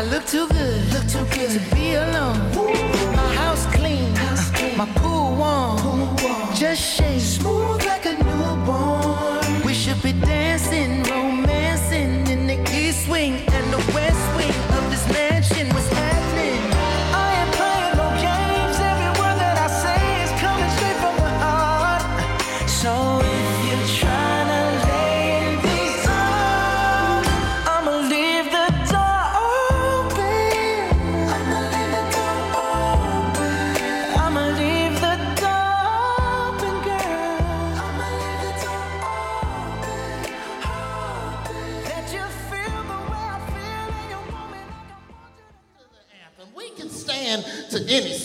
I look too good, look too good to be alone. My house clean, house clean. my pool warm. pool warm. Just shake smooth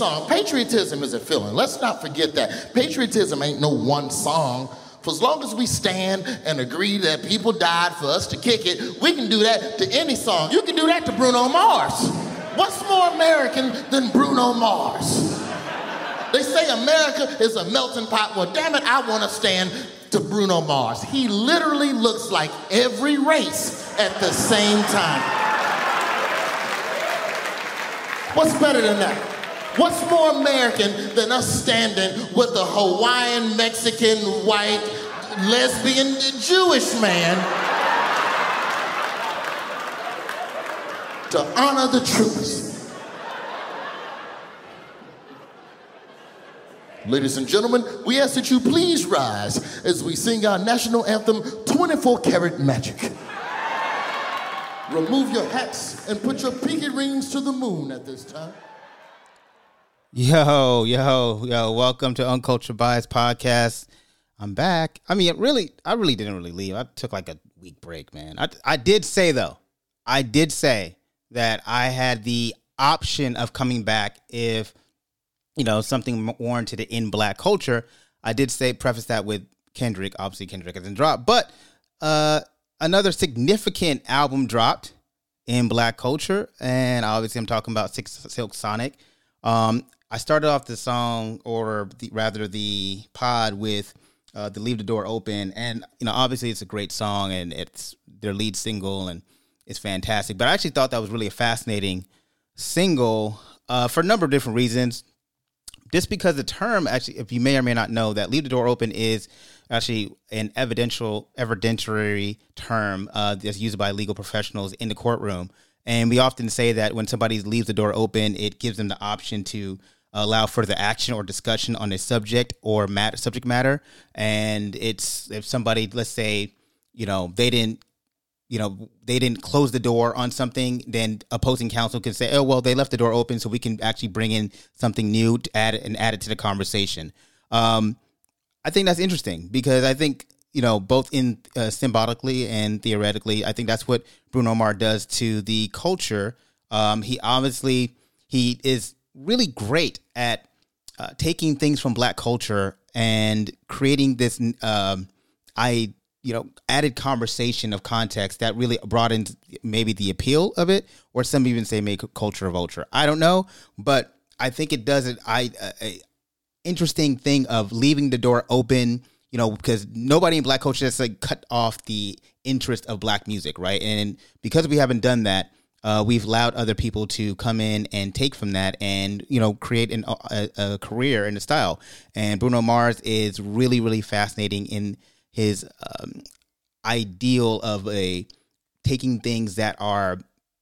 song. Patriotism is a feeling. Let's not forget that. Patriotism ain't no one song. For as long as we stand and agree that people died for us to kick it, we can do that to any song. You can do that to Bruno Mars. What's more American than Bruno Mars? They say America is a melting pot. Well, damn it, I want to stand to Bruno Mars. He literally looks like every race at the same time. What's better than that? What's more American than us standing with a Hawaiian, Mexican, white, lesbian, Jewish man to honor the troops? Ladies and gentlemen, we ask that you please rise as we sing our national anthem, 24 Karat Magic. Remove your hats and put your pinky rings to the moon at this time. Yo, yo, yo, welcome to Uncultured Bias Podcast. I'm back. I mean, really, I really didn't really leave. I took like a week break, man. I, I did say, though, I did say that I had the option of coming back if, you know, something warranted in black culture. I did say, preface that with Kendrick. Obviously, Kendrick hasn't dropped, but uh, another significant album dropped in black culture. And obviously, I'm talking about Six, Silk Sonic. Um, I started off the song, or the, rather the pod, with uh, the "Leave the Door Open," and you know, obviously, it's a great song, and it's their lead single, and it's fantastic. But I actually thought that was really a fascinating single uh, for a number of different reasons. Just because the term, actually, if you may or may not know, that "Leave the Door Open" is actually an evidential evidentiary term uh, that's used by legal professionals in the courtroom. And we often say that when somebody leaves the door open, it gives them the option to allow further action or discussion on a subject or matter, subject matter. And it's if somebody, let's say, you know, they didn't, you know, they didn't close the door on something, then opposing counsel can say, oh, well, they left the door open, so we can actually bring in something new to add and add it to the conversation. Um, I think that's interesting because I think you know both in uh, symbolically and theoretically, I think that's what Bruno Mars does to the culture. Um, he obviously he is really great at uh, taking things from Black culture and creating this um, I you know added conversation of context that really broadens maybe the appeal of it, or some even say make culture of ultra. I don't know, but I think it does it. I a interesting thing of leaving the door open. You know, because nobody in black culture has like cut off the interest of black music, right? And because we haven't done that, uh, we've allowed other people to come in and take from that and you know create an, a, a career in the style. And bruno mars is really really fascinating in his um, ideal of a taking things that are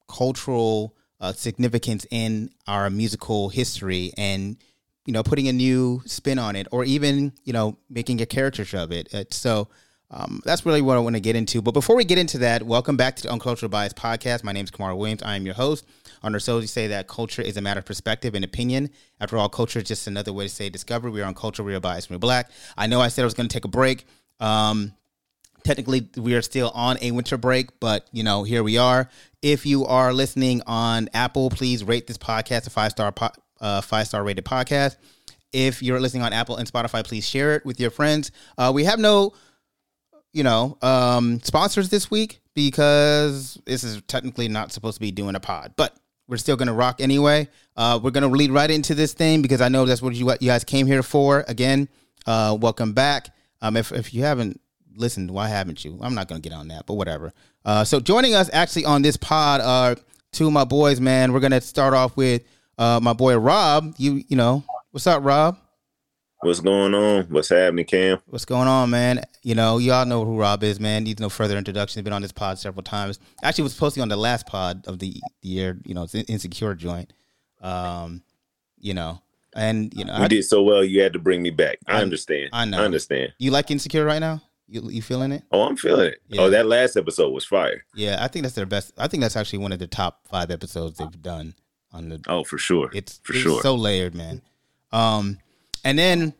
cultural uh, significance in our musical history and you know putting a new spin on it or even you know making a caricature of it. Uh, so um, that's really what I want to get into. But before we get into that, welcome back to the Uncultural Bias podcast. My name is Kamara Williams. I am your host. On our show, we say that culture is a matter of perspective and opinion. After all, culture is just another way to say discovery. We are on culture, we are biased, we're black. I know I said I was going to take a break. Um, technically, we are still on a winter break, but you know, here we are. If you are listening on Apple, please rate this podcast a five star po- uh, five star rated podcast. If you're listening on Apple and Spotify, please share it with your friends. Uh, we have no you know, um, sponsors this week because this is technically not supposed to be doing a pod, but we're still gonna rock anyway. Uh, we're gonna lead right into this thing because I know that's what you you guys came here for. Again, uh, welcome back. Um, if if you haven't listened, why haven't you? I'm not gonna get on that, but whatever. Uh, so joining us actually on this pod are two of my boys, man. We're gonna start off with uh, my boy Rob. You you know what's up, Rob? What's going on? What's happening, Cam? What's going on, man? You know, y'all know who Rob is, man. Needs no further introduction. He's been on this pod several times. Actually, was supposed to be on the last pod of the year. You know, it's insecure joint. Um, you know, and you know, You I, did so well, you had to bring me back. I, I- understand. I know. I understand. you like insecure right now? You you feeling it? Oh, I'm feeling it. Yeah. Oh, that last episode was fire. Yeah, I think that's their best. I think that's actually one of the top five episodes they've done on the. Oh, for sure. It's for it's sure. so layered, man. Um, and then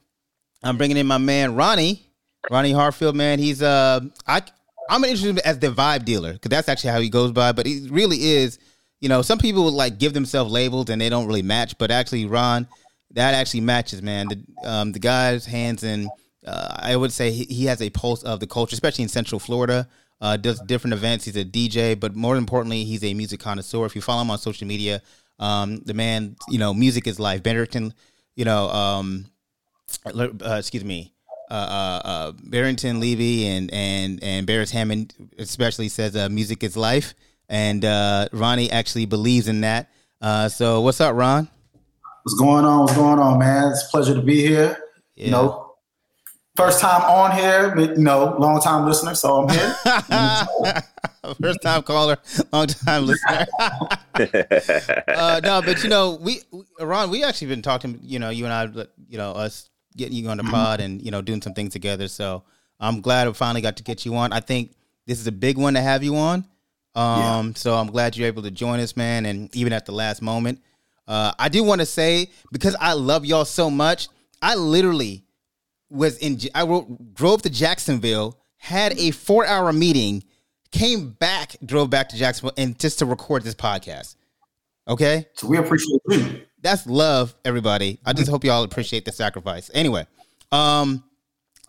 I'm bringing in my man Ronnie, Ronnie Harfield, man. He's uh, I I'm him as the vibe dealer because that's actually how he goes by. But he really is. You know, some people like give themselves labels and they don't really match, but actually, Ron, that actually matches, man. The um, the guy's hands and Uh, I would say he, he has a pulse of the culture, especially in Central Florida. Uh, does different events. He's a DJ, but more importantly, he's a music connoisseur. If you follow him on social media, um, the man, you know, music is life. Benderton, you know, um, uh, excuse me, uh, uh, uh, Barrington Levy and and and Beres Hammond especially says uh, music is life, and uh, Ronnie actually believes in that. Uh, so what's up, Ron? What's going on? What's going on, man? It's a pleasure to be here. Yeah. You know, first time on here, but you know, long time listener, so I'm here. First time caller, long time listener. uh, no, but you know, we, we Ron, we actually been talking. You know, you and I, you know, us getting you on the pod and you know doing some things together. So I'm glad we finally got to get you on. I think this is a big one to have you on. Um, so I'm glad you're able to join us, man. And even at the last moment, uh, I do want to say because I love y'all so much, I literally was in. I wrote, drove to Jacksonville, had a four hour meeting, came back, drove back to Jacksonville, and just to record this podcast. Okay, so we appreciate you. That's love, everybody. I just hope y'all appreciate the sacrifice. Anyway, um,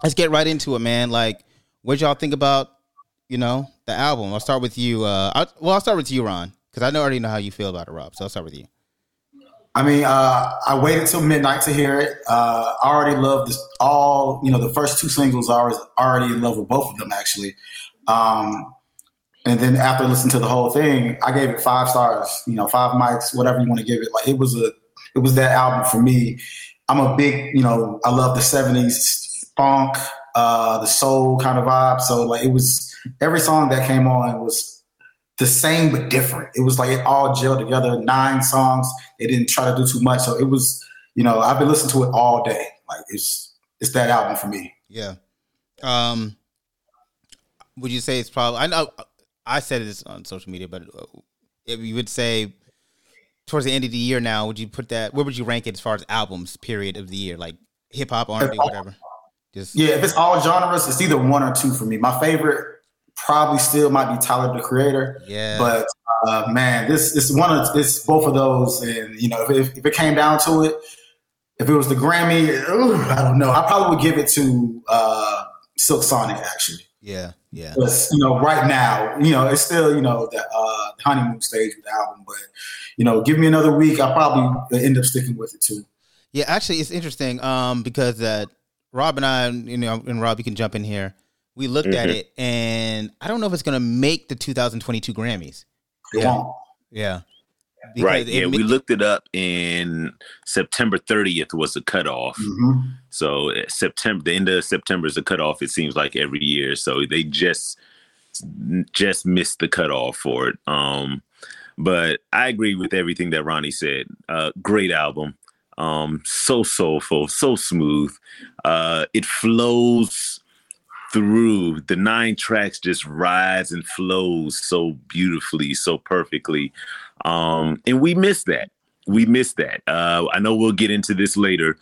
let's get right into it, man. Like, what y'all think about, you know, the album? I'll start with you. Uh, I, well, I'll start with you, Ron, because I know already know how you feel about it, Rob. So I'll start with you. I mean, uh, I waited till midnight to hear it. Uh, I already love this. All you know, the first two singles, I was already in love with both of them, actually. Um, and then after listening to the whole thing, I gave it five stars. You know, five mics, whatever you want to give it. Like it was a, it was that album for me. I'm a big, you know, I love the '70s funk, uh, the soul kind of vibe. So like it was every song that came on was the same but different. It was like it all gelled together. Nine songs. They didn't try to do too much. So it was, you know, I've been listening to it all day. Like it's it's that album for me. Yeah. Um, would you say it's probably? I know I said this on social media, but uh, if you would say towards the end of the year now, would you put that? Where would you rank it as far as albums? Period of the year, like hip hop, R and B, whatever. Just Yeah, if it's all genres, it's either one or two for me. My favorite probably still might be Tyler the Creator. yeah. But uh, man, this is one of it's both of those, and you know, if, if, if it came down to it, if it was the Grammy, ooh, I don't know. I probably would give it to uh, Silk Sonic actually. yeah, yeah, Because you know, right now, you know, it's still you know the uh, honeymoon stage with the album, but you know, give me another week, I'll probably end up sticking with it too. yeah. Actually, it's interesting um, because uh, Rob and I, you know, and Rob, you can jump in here. We looked at Mhm. it, and I don't know if it's gonna make the 2022 Grammys. It Yeah. won't. Yeah, right. Yeah, we looked it up in September 30th was the cutoff. Mhm. So uh, September, the end of September is the cutoff. It seems like every year. So they just just missed the cutoff for it. Um, but I agree with everything that Ronnie said. Uh, great album. Um, so soulful, so smooth. Uh, it flows through the nine tracks just rides and flows so beautifully, so perfectly. Um, and we miss that. We miss that. Uh, I know we'll get into this later,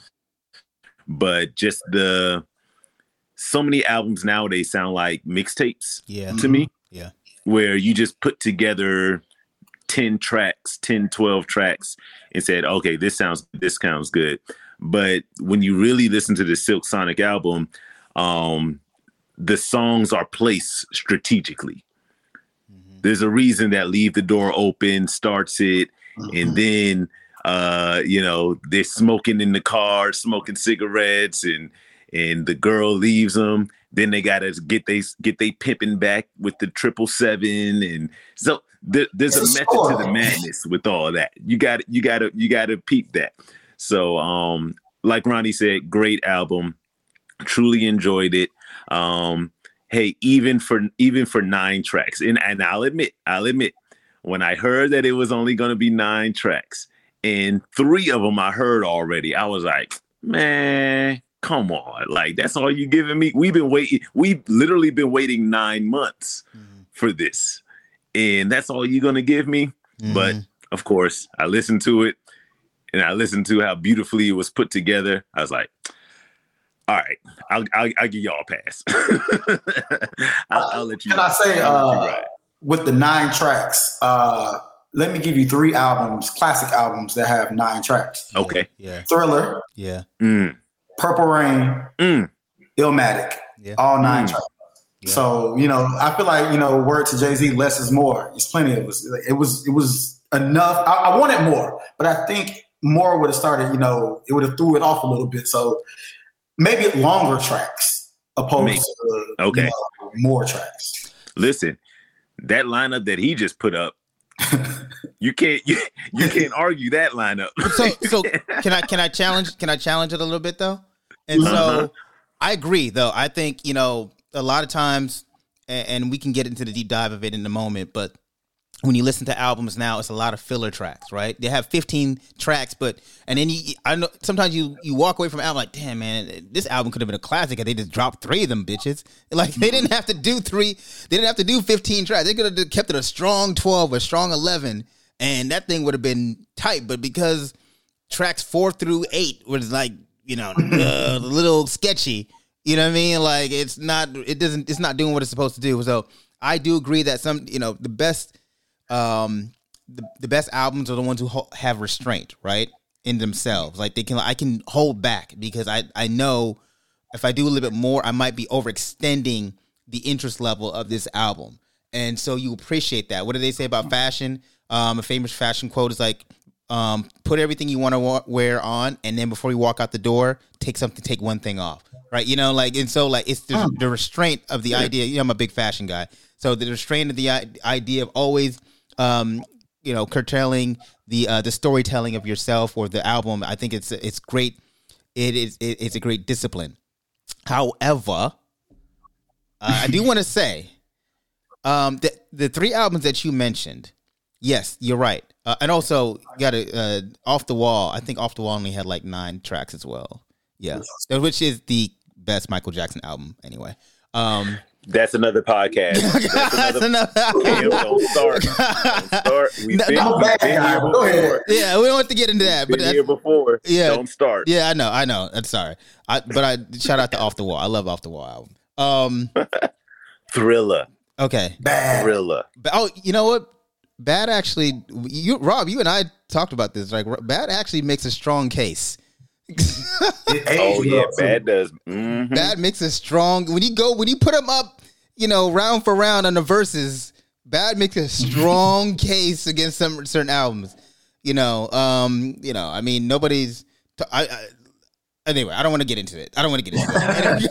but just the so many albums nowadays sound like mixtapes yeah, to me. Yeah, where you just put together 10 tracks 10 12 tracks and said okay this sounds this sounds good. But when you really listen to the silk sonic album um the songs are placed strategically there's a reason that leave the door open starts it and then uh you know they're smoking in the car smoking cigarettes and and the girl leaves them. Then they gotta get they get they pimping back with the triple seven, and so there, there's It's a method to the madness with all that. You got you got to you got to peep that. So, um, like Ronnie said, great album. Truly enjoyed it. Um, hey, even for even for nine tracks, and and I'll admit, I'll admit, when I heard that it was only going to be nine tracks, and three of them I heard already, I was like, man, come on, like that's all you giving me? We've been waiting. We've literally been waiting nine months mm-hmm. for this, and that's all you're gonna give me. But mm-hmm. of course, I listened to it and I listened to how beautifully it was put together. I was like, all right, I'll, I'll, I'll give y'all a pass. I'll, I'll let you. Can I say, I'll let you uh, with the nine tracks, uh, let me give you three albums, classic albums that have nine tracks: Okay. Yeah. Thriller, Yeah. Mm, Purple Rain, mm, Illmatic, Yeah. all nine Mm. tracks. Yeah. So you know, I feel like you know, word to Jay Z, less is more. It's plenty of us. It was it was enough. I, I wanted more, but I think more would have started. You know, it would have threw it off a little bit. So maybe longer tracks opposed Maybe. to Okay. you know, more tracks. listen, that lineup that he just put up, you can't you, you can't argue that lineup. so so can I can I challenge can I challenge it a little bit though? And Uh-huh. so I agree though. I think you know a lot of times, and, and we can get into the deep dive of it in a moment, but. When you listen to albums now, it's a lot of filler tracks, right? They have 15 tracks, but and then you, I know sometimes you you walk away from album like, damn man, this album could have been a classic, and they just dropped three of them bitches. Like they didn't have to do three, they didn't have to do 15 tracks. They could have kept it a strong 12, a strong 11, and that thing would have been tight. But because tracks four through eight was like you know uh, a little sketchy you know what i mean like it's not it doesn't it's not doing what it's supposed to do so i do agree that some you know the best um the, the best albums are the ones who ho- have restraint right in themselves. Like they can i can hold back because i i know if i do a little bit more i might be overextending the interest level of this album. And so you appreciate that. What do they say about fashion? Um a famous fashion quote is like um, put everything you want to wa- wear on, and then before you walk out the door, take something, take one thing off, right? You know, like, and so like it's the, the restraint of the idea. You know, I'm a big fashion guy, so the restraint of the i- idea of always, um, you know, curtailing the uh, the storytelling of yourself or the album. I think it's it's great. It is it, it's a great discipline. However, uh, I do want to say, um, the the three albums that you mentioned. Yes, you're right. Uh, and also, got to uh, off the wall. I think off the wall only had like nine tracks as well. Yeah, which is the best Michael Jackson album anyway. Um, That's another podcast. That's that's another. enough. Don't start. Don't start. We've No, been, no, we've been here before. yeah, we don't have to get into that, but Been that's, here before. Yeah. Don't start. yeah, I know, I know. I'm sorry, I, but I shout out to Off the Wall. I love Off the Wall album. Um, Thriller. okay, Bad. Thriller. Oh, you know what? Bad actually, you Rob, you and I talked about this. Like, Bad actually makes a strong case. It aged Oh yeah, too. bad does. Mhm. Bad makes a strong when you go when you put them up, you know, round for round on the verses. Bad makes a strong case against some certain albums. You know, um, you know, I mean, nobody's. T- I, I anyway, I don't want to get into it. I don't want to get into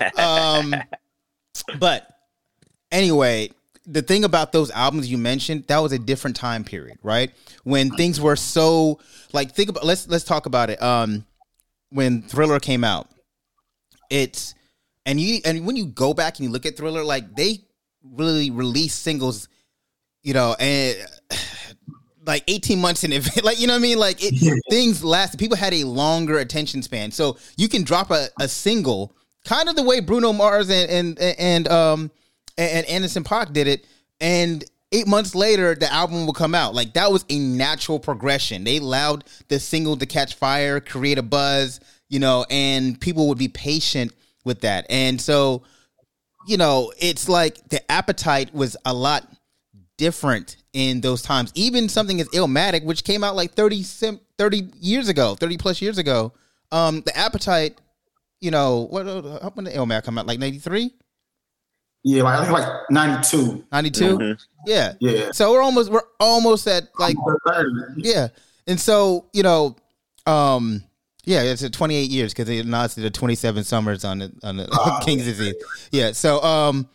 it. um, but anyway, the thing about those albums you mentioned, that was a different time period, right? When things were so like think about let's let's talk about it. Um when Thriller came out, it's and you and when you go back and you look at Thriller, like they really released singles, you know, and like 18 months in advance. Like, you know what I mean? Like it things lasted. People had a longer attention span. So you can drop a, a single, kind of the way Bruno Mars and and and um and Anderson .Paak did it, and eight months later the album will come out. Like that was a natural progression. They allowed the single to catch fire, create a buzz, you know, and people would be patient with that. And so, you know, it's like the appetite was a lot different in those times. Even something as Illmatic, which came out like 30, 30 years ago, 30 plus years ago, um, the appetite, you know, what, uh, when did Illmatic come out? Like 93, Yeah, like I think like 92. 92? Mhm. Yeah. Yeah. So we're almost, we're almost at like, Thirty. yeah. And so, you know, um, Yeah, it's a 28 years because they announced the 27 summers on the on the oh, King's Disease. Yeah, so um,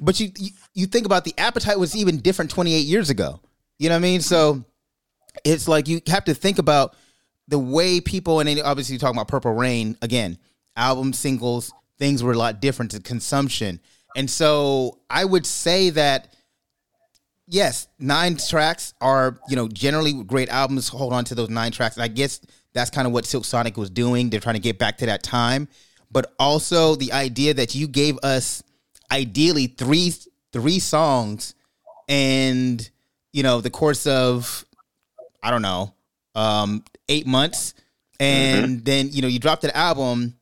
but you, you you think about the appetite was even different 28 years ago. You know what I mean? So it's like you have to think about the way people and obviously you talking about Purple Rain again, album singles, things were a lot different to consumption. And so I would say that yes, nine tracks are, you know, generally great albums hold on to those nine tracks. And I guess that's kind of what Silk Sonic was doing. They're trying to get back to that time. But also the idea that you gave us ideally three three songs and you know the course of I don't know, um, eight months, and mm-hmm. then you know you dropped an album,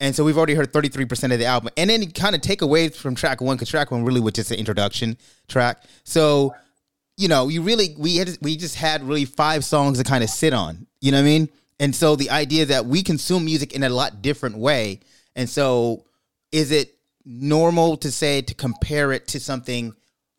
and so we've already heard thirty three percent of the album, and then kind of take away from track one because track one really was just an introduction track. So you know you really we had we just had really five songs to kind of sit on. You know what I mean? And so the idea that we consume music in a lot different way, and so is it normal to say to compare it to something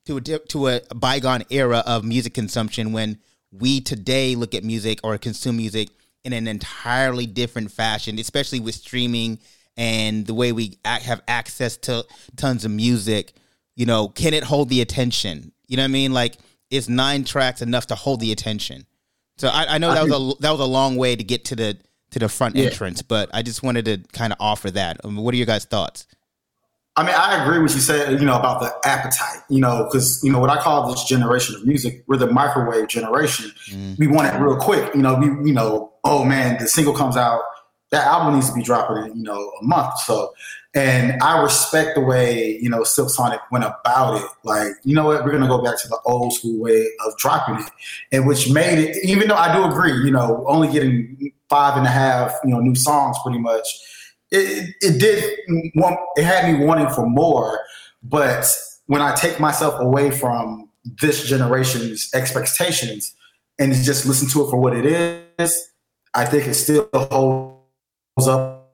to a to a bygone era of music consumption when we today look at music or consume music in an entirely different fashion, especially with streaming and the way we have access to tons of music. You know, can it hold the attention? You know what I mean? Like, is nine tracks enough to hold the attention? So I, I know that was a that was a long way to get to the to the front yeah. entrance, but I just wanted to kind of offer that. I mean, what are your guys' thoughts? I mean, I agree with you said, you know, about the appetite, you know, because, you know, what I call this generation of music, we're the microwave generation. Mm. We want it real quick. You know, we, you know, oh man, the single comes out, that album needs to be dropping in, you know, a month. So, and I respect the way, you know, Silk Sonic went about it. Like, you know what, we're going to go back to the old school way of dropping it. And which made it, even though I do agree, you know, only getting five and a half, you know, new songs pretty much it, it did want, it had me wanting for more but when i take myself away from this generation's expectations and just listen to it for what it is i think it still holds up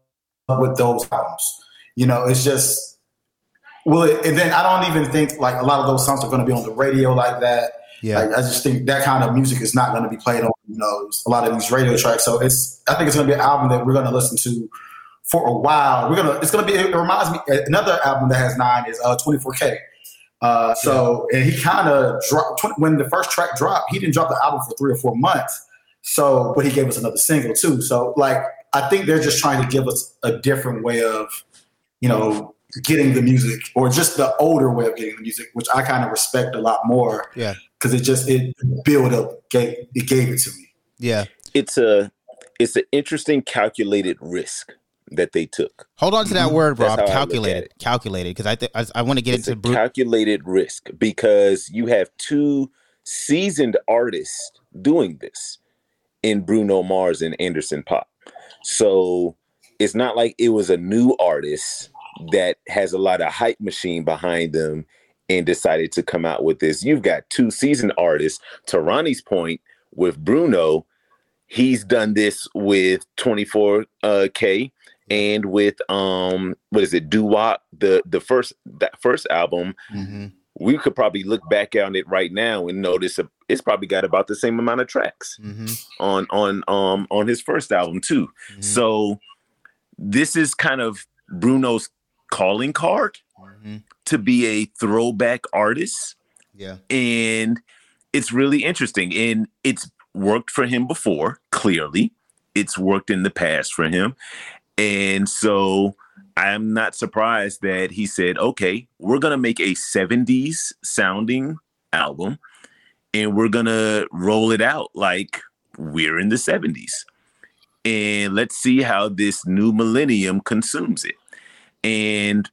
with those albums. You know it's just well it, and then i don't even think like a lot of those songs are going to be on the radio like that. Yeah. Like, i just think that kind of music is not going to be played on you know a lot of these radio tracks. So it's i think it's going to be an album that we're going to listen to for a while. We're gonna. It's gonna be. It reminds me. Another album that has nine is uh 24K. Uh, so and he kind of dropped when the first track dropped. He didn't drop the album for three or four months. So, but he gave us another single too. So, like, I think they're just trying to give us a different way of, you know, getting the music, or just the older way of getting the music, which I kind of respect a lot more. Yeah, because it just it built up, gave, it gave it to me. Yeah, it's a it's an interesting calculated risk that they took. Hold on to that word, Rob. Calculated, calculated, because I th- I, I want to get it's into calculated risk because you have two seasoned artists doing this in Bruno Mars and Anderson .Paak. So it's not like it was a new artist that has a lot of hype machine behind them and decided to come out with this. You've got two seasoned artists. To Ronnie's point, with Bruno, he's done this with 24K and with um what is it doo wop the the first that first album mm-hmm. we could probably look back on it right now and notice a, it's probably got about the same amount of tracks mm-hmm. on on um on his first album too mm-hmm. so this is kind of bruno's calling card mm-hmm. to be a throwback artist yeah and it's really interesting and it's worked for him before clearly it's worked in the past for him and so I'm not surprised that he said, okay, we're going to make a 70s sounding album and we're going to roll it out like we're in the 70s. And let's see how this new millennium consumes it. And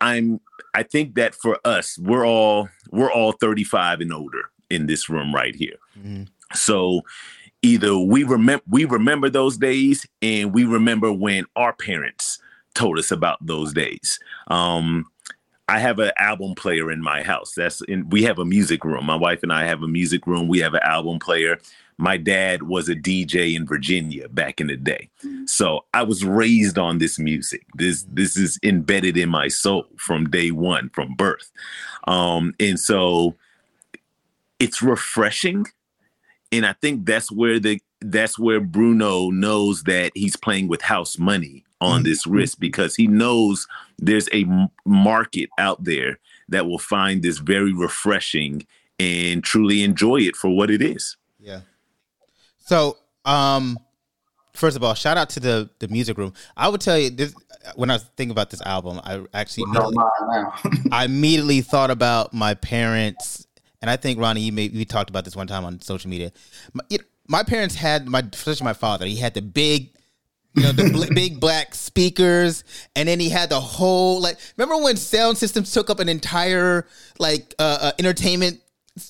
I'm I think that for us, we're all we're all 35 and older in this room right here. Mm-hmm. So either we remember we remember those days and we remember when our parents told us about those days. Um, I have an album player in my house. That's in we have a music room. My wife and I have a music room. We have an album player. My dad was a DJ in Virginia back in the day. So I was raised on this music. This this is embedded in my soul from day one, from birth. Um, and so it's refreshing and I think that's where the that's where Bruno knows that he's playing with house money on this Mhm. risk because he knows there's a market out there that will find this very refreshing and truly enjoy it for what it is. Yeah. So, um, first of all, shout out to the the music room. I would tell you this when I was thinking about this album. I actually Don't immediately. I immediately thought about my parents, and I think Ronnie, you may we talked about this one time on social media. My, know, my parents had my, especially my father. He had the big. You know the bl- big black speakers, and then he had the whole like. Remember when sound systems took up an entire like uh, uh entertainment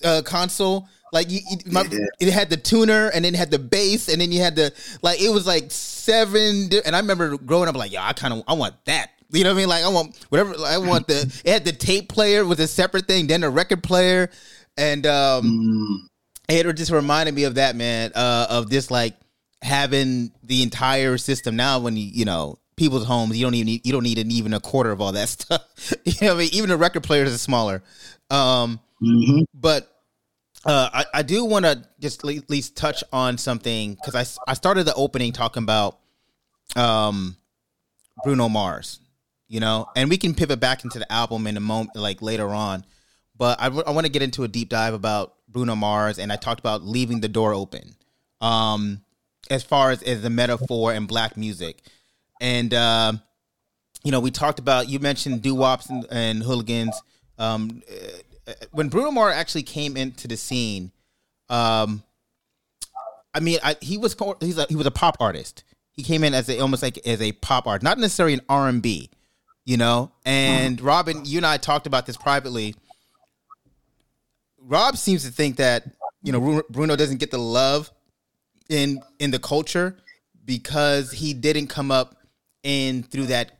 uh, console? Like you, you- my, Yeah. it had the tuner, and then it had the bass, and then you had the like. It was like seven, di- and I remember growing up like, yeah, I kind of I want that. You know what I mean? Like I want whatever. I want the. It had the tape player with a separate thing, then the record player, and um, Mm, it just reminded me of that man uh, of this like having the entire system now when you you know people's homes you don't even need, you don't need an, even a quarter of all that stuff. You know what I mean? Even the record players are smaller. Um mhm. but uh, I, I do want to just le- at least touch on something because I, I started the opening talking about um, Bruno Mars, you know, and we can pivot back into the album in a moment, like later on. But I, want to get into a deep dive about Bruno Mars, and I talked about leaving the door open, um, as far as as the metaphor in black music, and uh, you know, we talked about you mentioned doo wops and, and hooligans. Um, uh, when Bruno Mars actually came into the scene, um, I mean, I, he was he's a, he was a pop artist. He came in as a almost like as a pop art, not necessarily an R and B, you know. And Robin, you and I talked about this privately. Rob seems to think that you know Bruno doesn't get the love in in the culture because he didn't come up in through that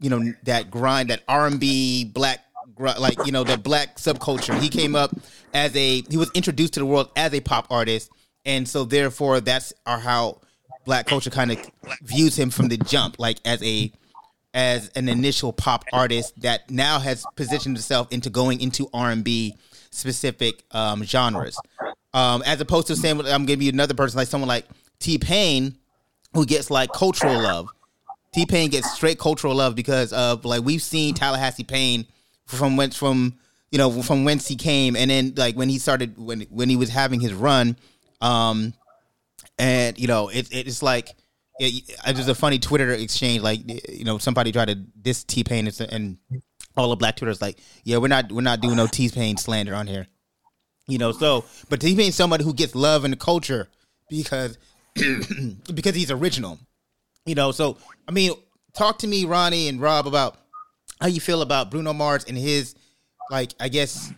you know that grind that r&b black like you know the black subculture. He came up as a he was introduced to the world as a pop artist. And so therefore that's our how black culture kind of views him from the jump like as a as an initial pop artist that now has positioned himself into going into r&b specific um, genres um, as opposed to saying i'm give you another person like someone like t-pain who gets like cultural love T Pain gets straight cultural love because of like we've seen Tallahassee Pain from whence from you know from whence he came, and then like when he started when when he was having his run, um, and you know it, it's like it, it was a funny Twitter exchange. Like you know somebody tried to diss T Pain and all the black Twitter's like, yeah, we're not we're not doing no T Pain slander on here, you know. So, but T Pain's somebody who gets love in the culture because because he's original. You know so i mean talk to me ronnie and rob about how you feel about bruno mars and his like i guess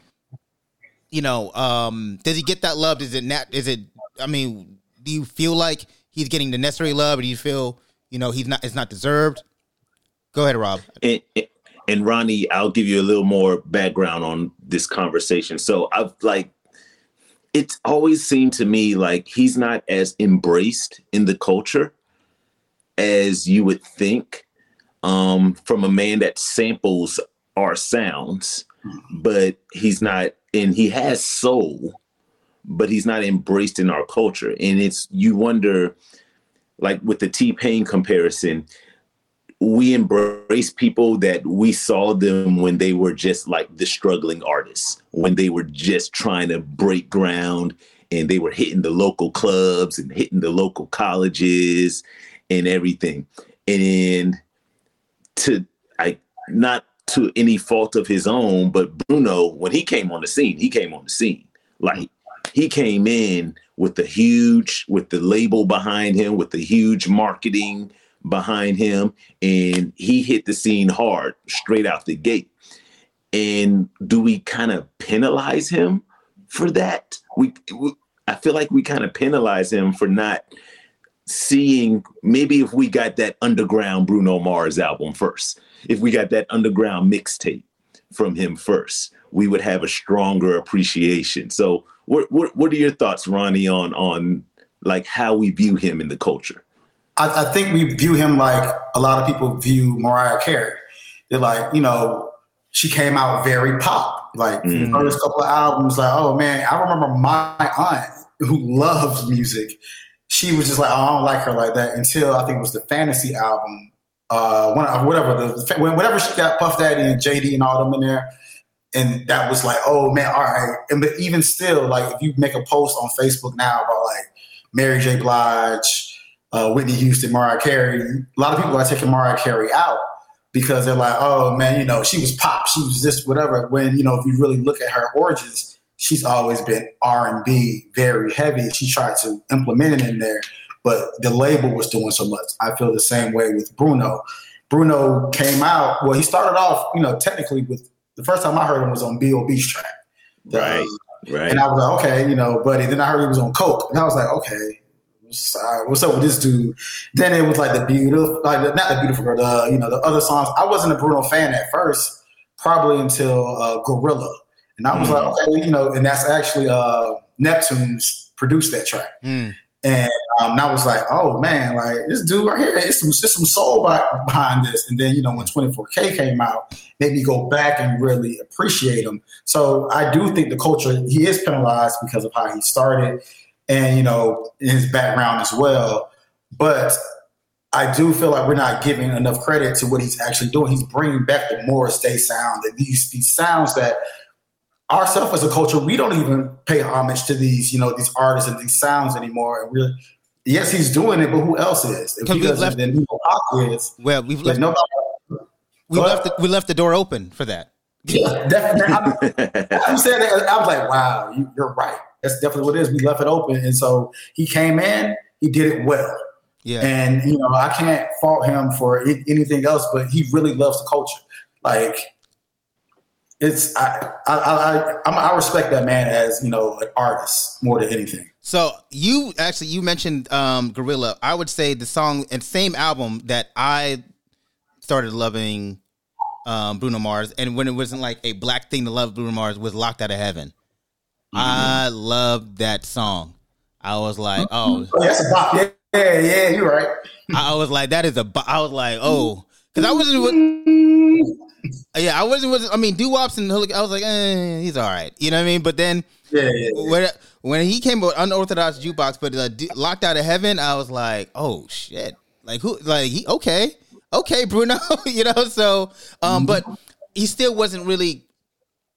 you know um does he get that love? Is it not is it i mean do you feel like he's getting the necessary love or do you feel you know he's not it's not deserved? Go ahead rob. And, and Ronnie, I'll give you a little more background on this conversation. So I've like, it's always seemed to me like he's not as embraced in the culture as you would think um, from a man that samples our sounds, but he's not, and he has soul, but he's not embraced in our culture. And it's, you wonder, like with the T Pain comparison, we embrace people that we saw them when they were just like the struggling artists, when they were just trying to break ground and they were hitting the local clubs and hitting the local colleges and everything. And to I not to any fault of his own, but Bruno, when he came on the scene, he came on the scene. Like he came in with the huge, with the label behind him, with the huge marketing behind him, and he hit the scene hard straight out the gate. And do we kind of penalize him for that? We, we I feel like we kind of penalize him for not seeing maybe if we got that underground Bruno Mars album first, if we got that underground mixtape from him first, we would have a stronger appreciation. So what what what are your thoughts, Ronnie, on on like how we view him in the culture? I, I think we view him like a lot of people view Mariah Carey. They're like, you know, she came out very pop. Like Mhm. the first couple of albums, like, oh man, I remember my aunt who loves music. she was just like, oh, I don't like her like that until I think it was the Fantasy album, uh, whatever the whatever she got Puff Daddy and JD and all them in there, and that was like, oh man, all right. And but even still, like if you make a post on Facebook now about like Mary J. Blige, uh, Whitney Houston, Mariah Carey, a lot of people are taking Mariah Carey out because they're like, oh man, you know, she was pop, she was this, whatever. When you know, if you really look at her origins, she's always been R and B, very heavy. She tried to implement it in there, but the label was doing so much. I feel the same way with Bruno. Bruno came out. Well, he started off, you know, technically with the first time I heard him was on B.O.B.'s track. Right. Right. And I was like, okay, you know, buddy. Then I heard he was on Coke, and I was like, okay, what's up with this dude? Then it was like the beautiful, like the, not the beautiful girl, the you know the other songs. I wasn't a Bruno fan at first, probably until uh, Gorilla, and I was mm. like, okay, you know, and that's actually uh, Neptune's produced that track. Mm. And, um, and I was like, oh man, like this dude right here, it's some, it's some soul behind this. And then, you know, when 24K came out, made me go back and really appreciate him. So I do think the culture, he is penalized because of how he started and, you know, his background as well. But I do feel like we're not giving enough credit to what he's actually doing. He's bringing back the Morris Day sound and these, these sounds that ourselves as a culture, we don't even pay homage to these, you know, these artists and these sounds anymore. And we're yes, he's doing it, but who else is? If he doesn't, left, then who is? Well, we've left nobody. We left the, we left the door open for that. Yeah, definitely. I'm, I'm saying that, I was like, wow, you, you're right. That's definitely what it is. We left it open, and so he came in. He did it well. Yeah. And you know, I can't fault him for anything else, but he really loves the culture. Like it's I I I, I, I respect that man as you know an artist more than anything. So you actually you mentioned um, Gorilla. I would say the song and same album that I started loving um, Bruno Mars, and when it wasn't like a black thing to love Bruno Mars was Locked Out of Heaven. Mm-hmm. I love that song. I was like, oh, oh that's a bop. Yeah, yeah, yeah, you're right. I was like, that is a. I was like, oh, because I wasn't. With, yeah, I wasn't. Was I mean, doo wops and I was like, eh, he's all right. You know what I mean? But then, yeah, yeah, yeah. when when he came with unorthodox jukebox, but uh, locked out of heaven, I was like, oh shit, like who? Like he okay, okay, Bruno. you know, so um, but he still wasn't really.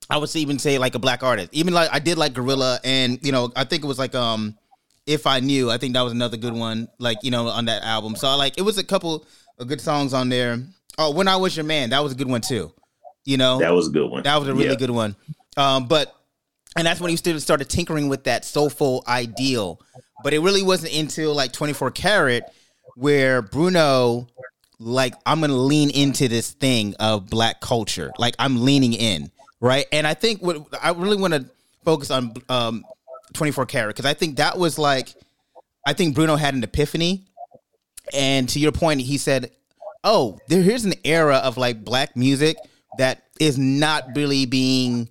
I would even say like a black artist. Even like I did like Gorilla, and you know, I think it was like um, if I knew, I think that was another good one. Like you know, on that album. So I like it was a couple of good songs on there. Oh, when I was your man, that was a good one too. You know, that was a good one. That was a really yeah. good one. Um, but and that's when he started tinkering with that soulful ideal. But it really wasn't until like 24 Karat where Bruno, like, I'm gonna lean into this thing of black culture. Like, I'm leaning in, right? And I think what I really want to focus on um 24 Karat because I think that was like, I think Bruno had an epiphany. And to your point, he said, oh, there here's an era of like black music that is not really being,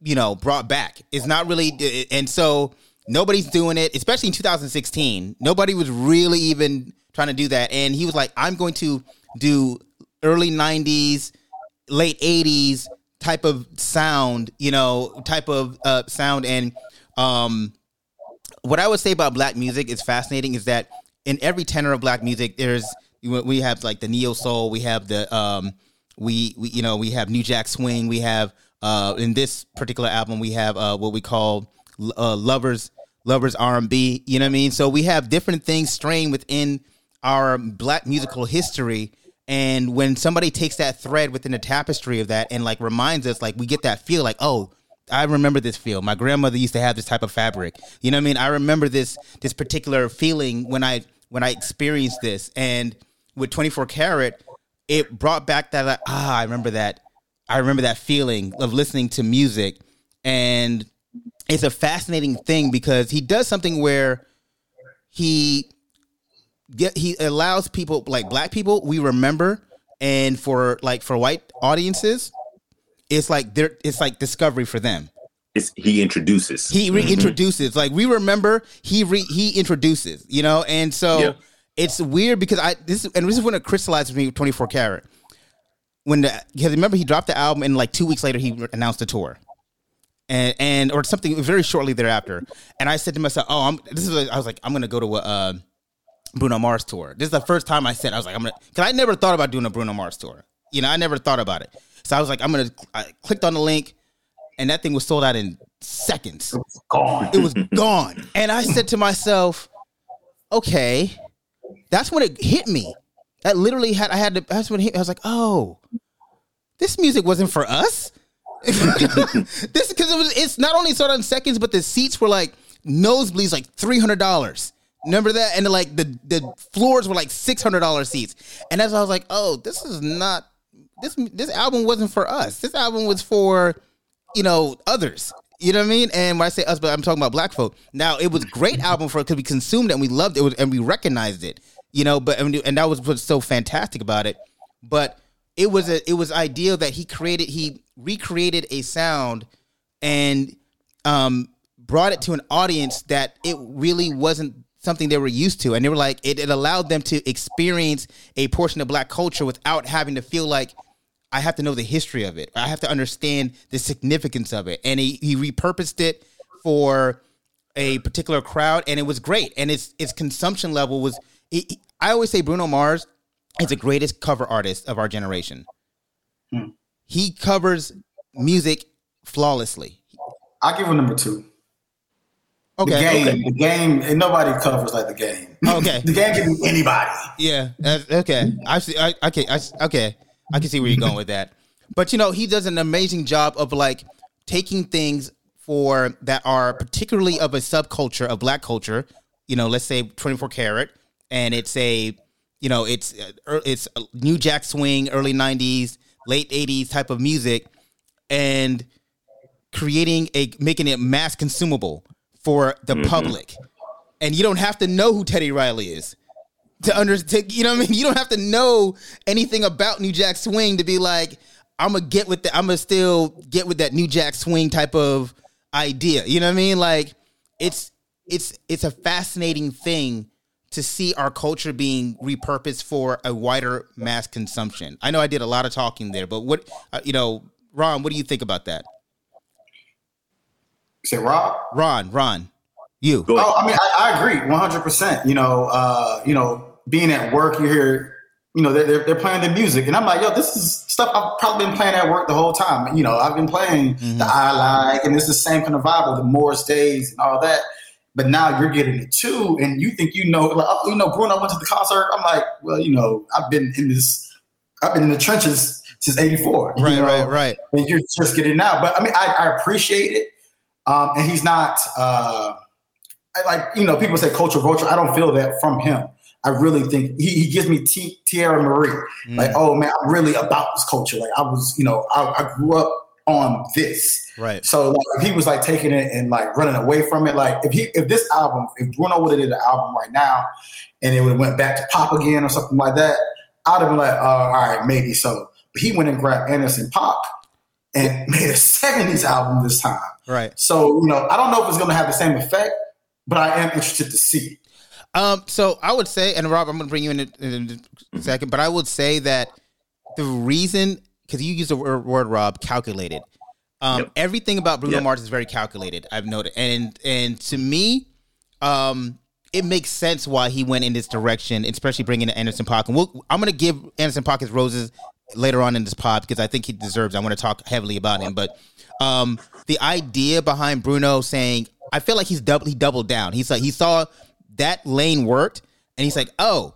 you know, brought back. It's not really, and so nobody's doing it, especially in 2016. Nobody was really even trying to do that, and he was like, I'm going to do early 90s, late 80s type of sound, you know, type of uh, sound, and um, what I would say about black music is fascinating is that in every tenor of black music, there's we have like the neo soul, we have the um, we, we you know we have New Jack Swing, we have uh, in this particular album we have uh, what we call uh, lovers lovers R and B. You know what I mean? So we have different things strained within our black musical history. And when somebody takes that thread within the tapestry of that and like reminds us, like we get that feel, like oh, I remember this feel. My grandmother used to have this type of fabric. You know what I mean? I remember this this particular feeling when I when I experienced this. And with 24 karat, it brought back that like, ah, I remember that. I remember that feeling of listening to music. And it's a fascinating thing because he does something where he get he allows people like black people we remember and for like for white audiences it's like there it's like discovery for them it's, he introduces he reintroduces mm-hmm. like we remember he re, he introduces you know and so yeah it's weird because I this and this is when it crystallized for me 24 karat. When the because remember he dropped the album and like two weeks later he announced a tour. and and or something very shortly thereafter. And I said to myself, "Oh, I'm this is." What, I was like, "I'm gonna go to a uh, Bruno Mars tour." This is the first time I said I was like, "I'm gonna," because I never thought about doing a Bruno Mars tour. You know, I never thought about it. So I was like, "I'm gonna." I clicked on the link, and that thing was sold out in seconds. Gone. It was gone, and I said to myself, "Okay." That's when it hit me. That literally had I had to. That's when it hit, me. I was like, "Oh, this music wasn't for us." this because it was it's not only sold out in seconds, but the seats were like nosebleeds like three hundred dollars. Remember that? And like the the floors were like six hundred dollars seats. And as I was like, oh, this is not this this album wasn't for us. This album was for you know others. You know what I mean? And when I say us, but I'm talking about black folk. Now it was great album for because we consumed it and we loved it and we recognized it. You know, but and, and that was what's so fantastic about it. But it was a it was ideal that he created he recreated a sound and um brought it to an audience that it really wasn't something they were used to. And they were like it, it allowed them to experience a portion of black culture without having to feel like i have to know the history of it. I have to understand the significance of it. And he, he repurposed it for a particular crowd and it was great. And its its consumption level was it, i always say bruno mars is the greatest cover artist of our generation. Hmm. he covers music flawlessly. I give him number two. Okay the game, okay the game, and nobody covers like the game. Okay. the game can be anybody. Yeah. okay. I see. I, okay. I, okay. I can see where you're going with that. But you know, he does an amazing job of like taking things for that are particularly of a subculture of black culture. You know, let's say 24 karat, and it's a, you know, it's uh, it's a new jack swing, early 90s, late 80s type of music, and creating a making it mass consumable for the public. And you don't have to know who Teddy Riley is to understand. You know what I mean? You don't have to know anything about New Jack Swing to be like, I'm gonna get with that. I'm gonna still get with that New Jack Swing type of idea. You know what I mean? Like, it's it's it's a fascinating thing to see our culture being repurposed for a wider mass consumption. I know I did a lot of talking there, but what uh, you know, Ron, what do you think about that? Say Rob. Ron, Ron, you. Oh, I mean, I, I agree, one hundred percent. You know, uh, you know, being at work, you hear, you know, they're, they're they're playing the music, and I'm like, yo, this is stuff I've probably been playing at work the whole time. You know, I've been playing the I like, and it's the same kind of vibe with the Morris Days and all that. But now you're getting it too, and you think you know, like, oh, you know, Bruno went to the concert. I'm like, well, you know, I've been in this, I've been in the trenches since '84. you Right, know? right, right. and you're just getting it now. But I mean, I, I appreciate it. Um, and he's not uh, like you know people say culture vulture. I don't feel that from him. I really think he, he gives me T- Teena Marie. Like, oh man, I'm really about this culture. Like I was, you know, I, I grew up on this. Right. So like, if he was like taking it and like running away from it, like if he if this album, if Bruno would have did an album right now, and it would went back to pop again or something like that, I'd have been like, uh, all right, maybe so. But he went and grabbed Anderson .Paak and made a '70s album this time. Right. So you know, I don't know if it's going to have the same effect, but I am interested to see. Um, so I would say, and Rob, I'm going to bring you in, a- in a second, but I would say that the reason, because you used the word, word Rob, calculated. Um, Yep. everything about Bruno Yep. Mars is very calculated. I've noted, and and to me, um, it makes sense why he went in this direction, especially bringing in Anderson .Paak. And we'll, I'm going to give Anderson .Paak his roses later on in this pod because I think he deserves. I want to talk heavily about him, but um, the idea behind Bruno saying, I feel like he's double, he doubled down. He's like he saw that lane worked, and he's like, oh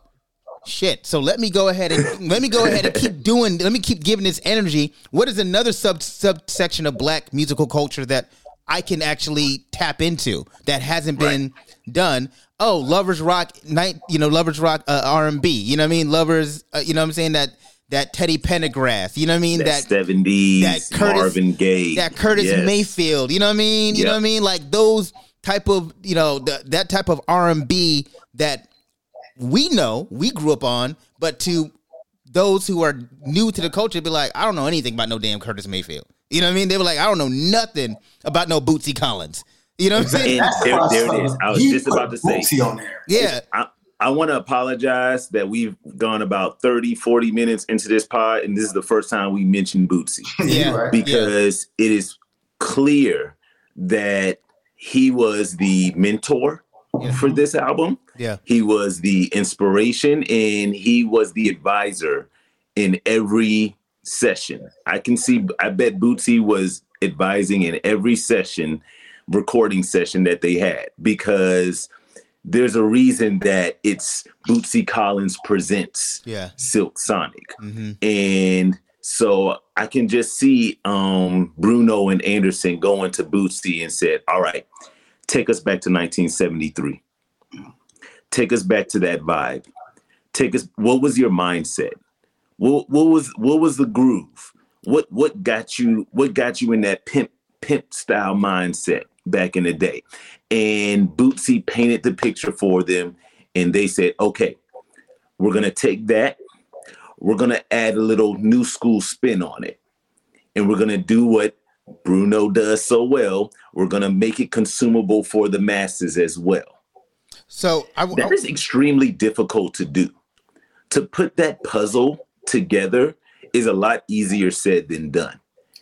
shit. So let me go ahead and let me go ahead and keep doing. Let me keep giving this energy. What is another sub subsection of black musical culture that I can actually tap into that hasn't been done? Oh, lovers rock night. You know, lovers rock uh, R and B. You know what I mean? Lovers. Uh, you know what I'm saying that. That Teddy Pendergrass, you know what I mean? that That seventies that Curtis- Marvin Gaye, that Curtis Yes. Mayfield. You know what I mean? You know what I mean? Like those type of you know the, that type of R and B that we know we grew up on, but to those who are new to the culture, be like, I don't know anything about no damn Curtis Mayfield. You know what I mean? They were like, I don't know nothing about no Bootsy Collins. You know what I'm saying? There- what I there it saw. is. I was He just about to say. Bootsy on there. Yeah, I, I want to apologize that we've gone about 30, 40 minutes into this pod, and this is the first time we mentioned Bootsy Yeah. Right. because it is clear that he was the mentor Yeah. for this album. Yeah. He was the inspiration and he was the advisor in every session. I can see, I bet Bootsy was advising in every session, recording session that they had because there's a reason that it's Bootsy Collins presents Yeah. Silk Sonic. hmm And so I can just see um, Bruno and Anderson going to Bootsy and said, All right, take us back to 1973. Take us back to that vibe. Take us, what was your mindset? What, what was what was the groove? What what got you what got you in that pimp pimp style mindset back in the day? And Bootsy painted the picture for them and they said, okay, we're gonna take that we're going to add a little new school spin on it. And we're going to do what Bruno does so well. We're going to make it consumable for the masses as well. So I, I That is extremely difficult to do. To put that puzzle together is a lot easier said than done.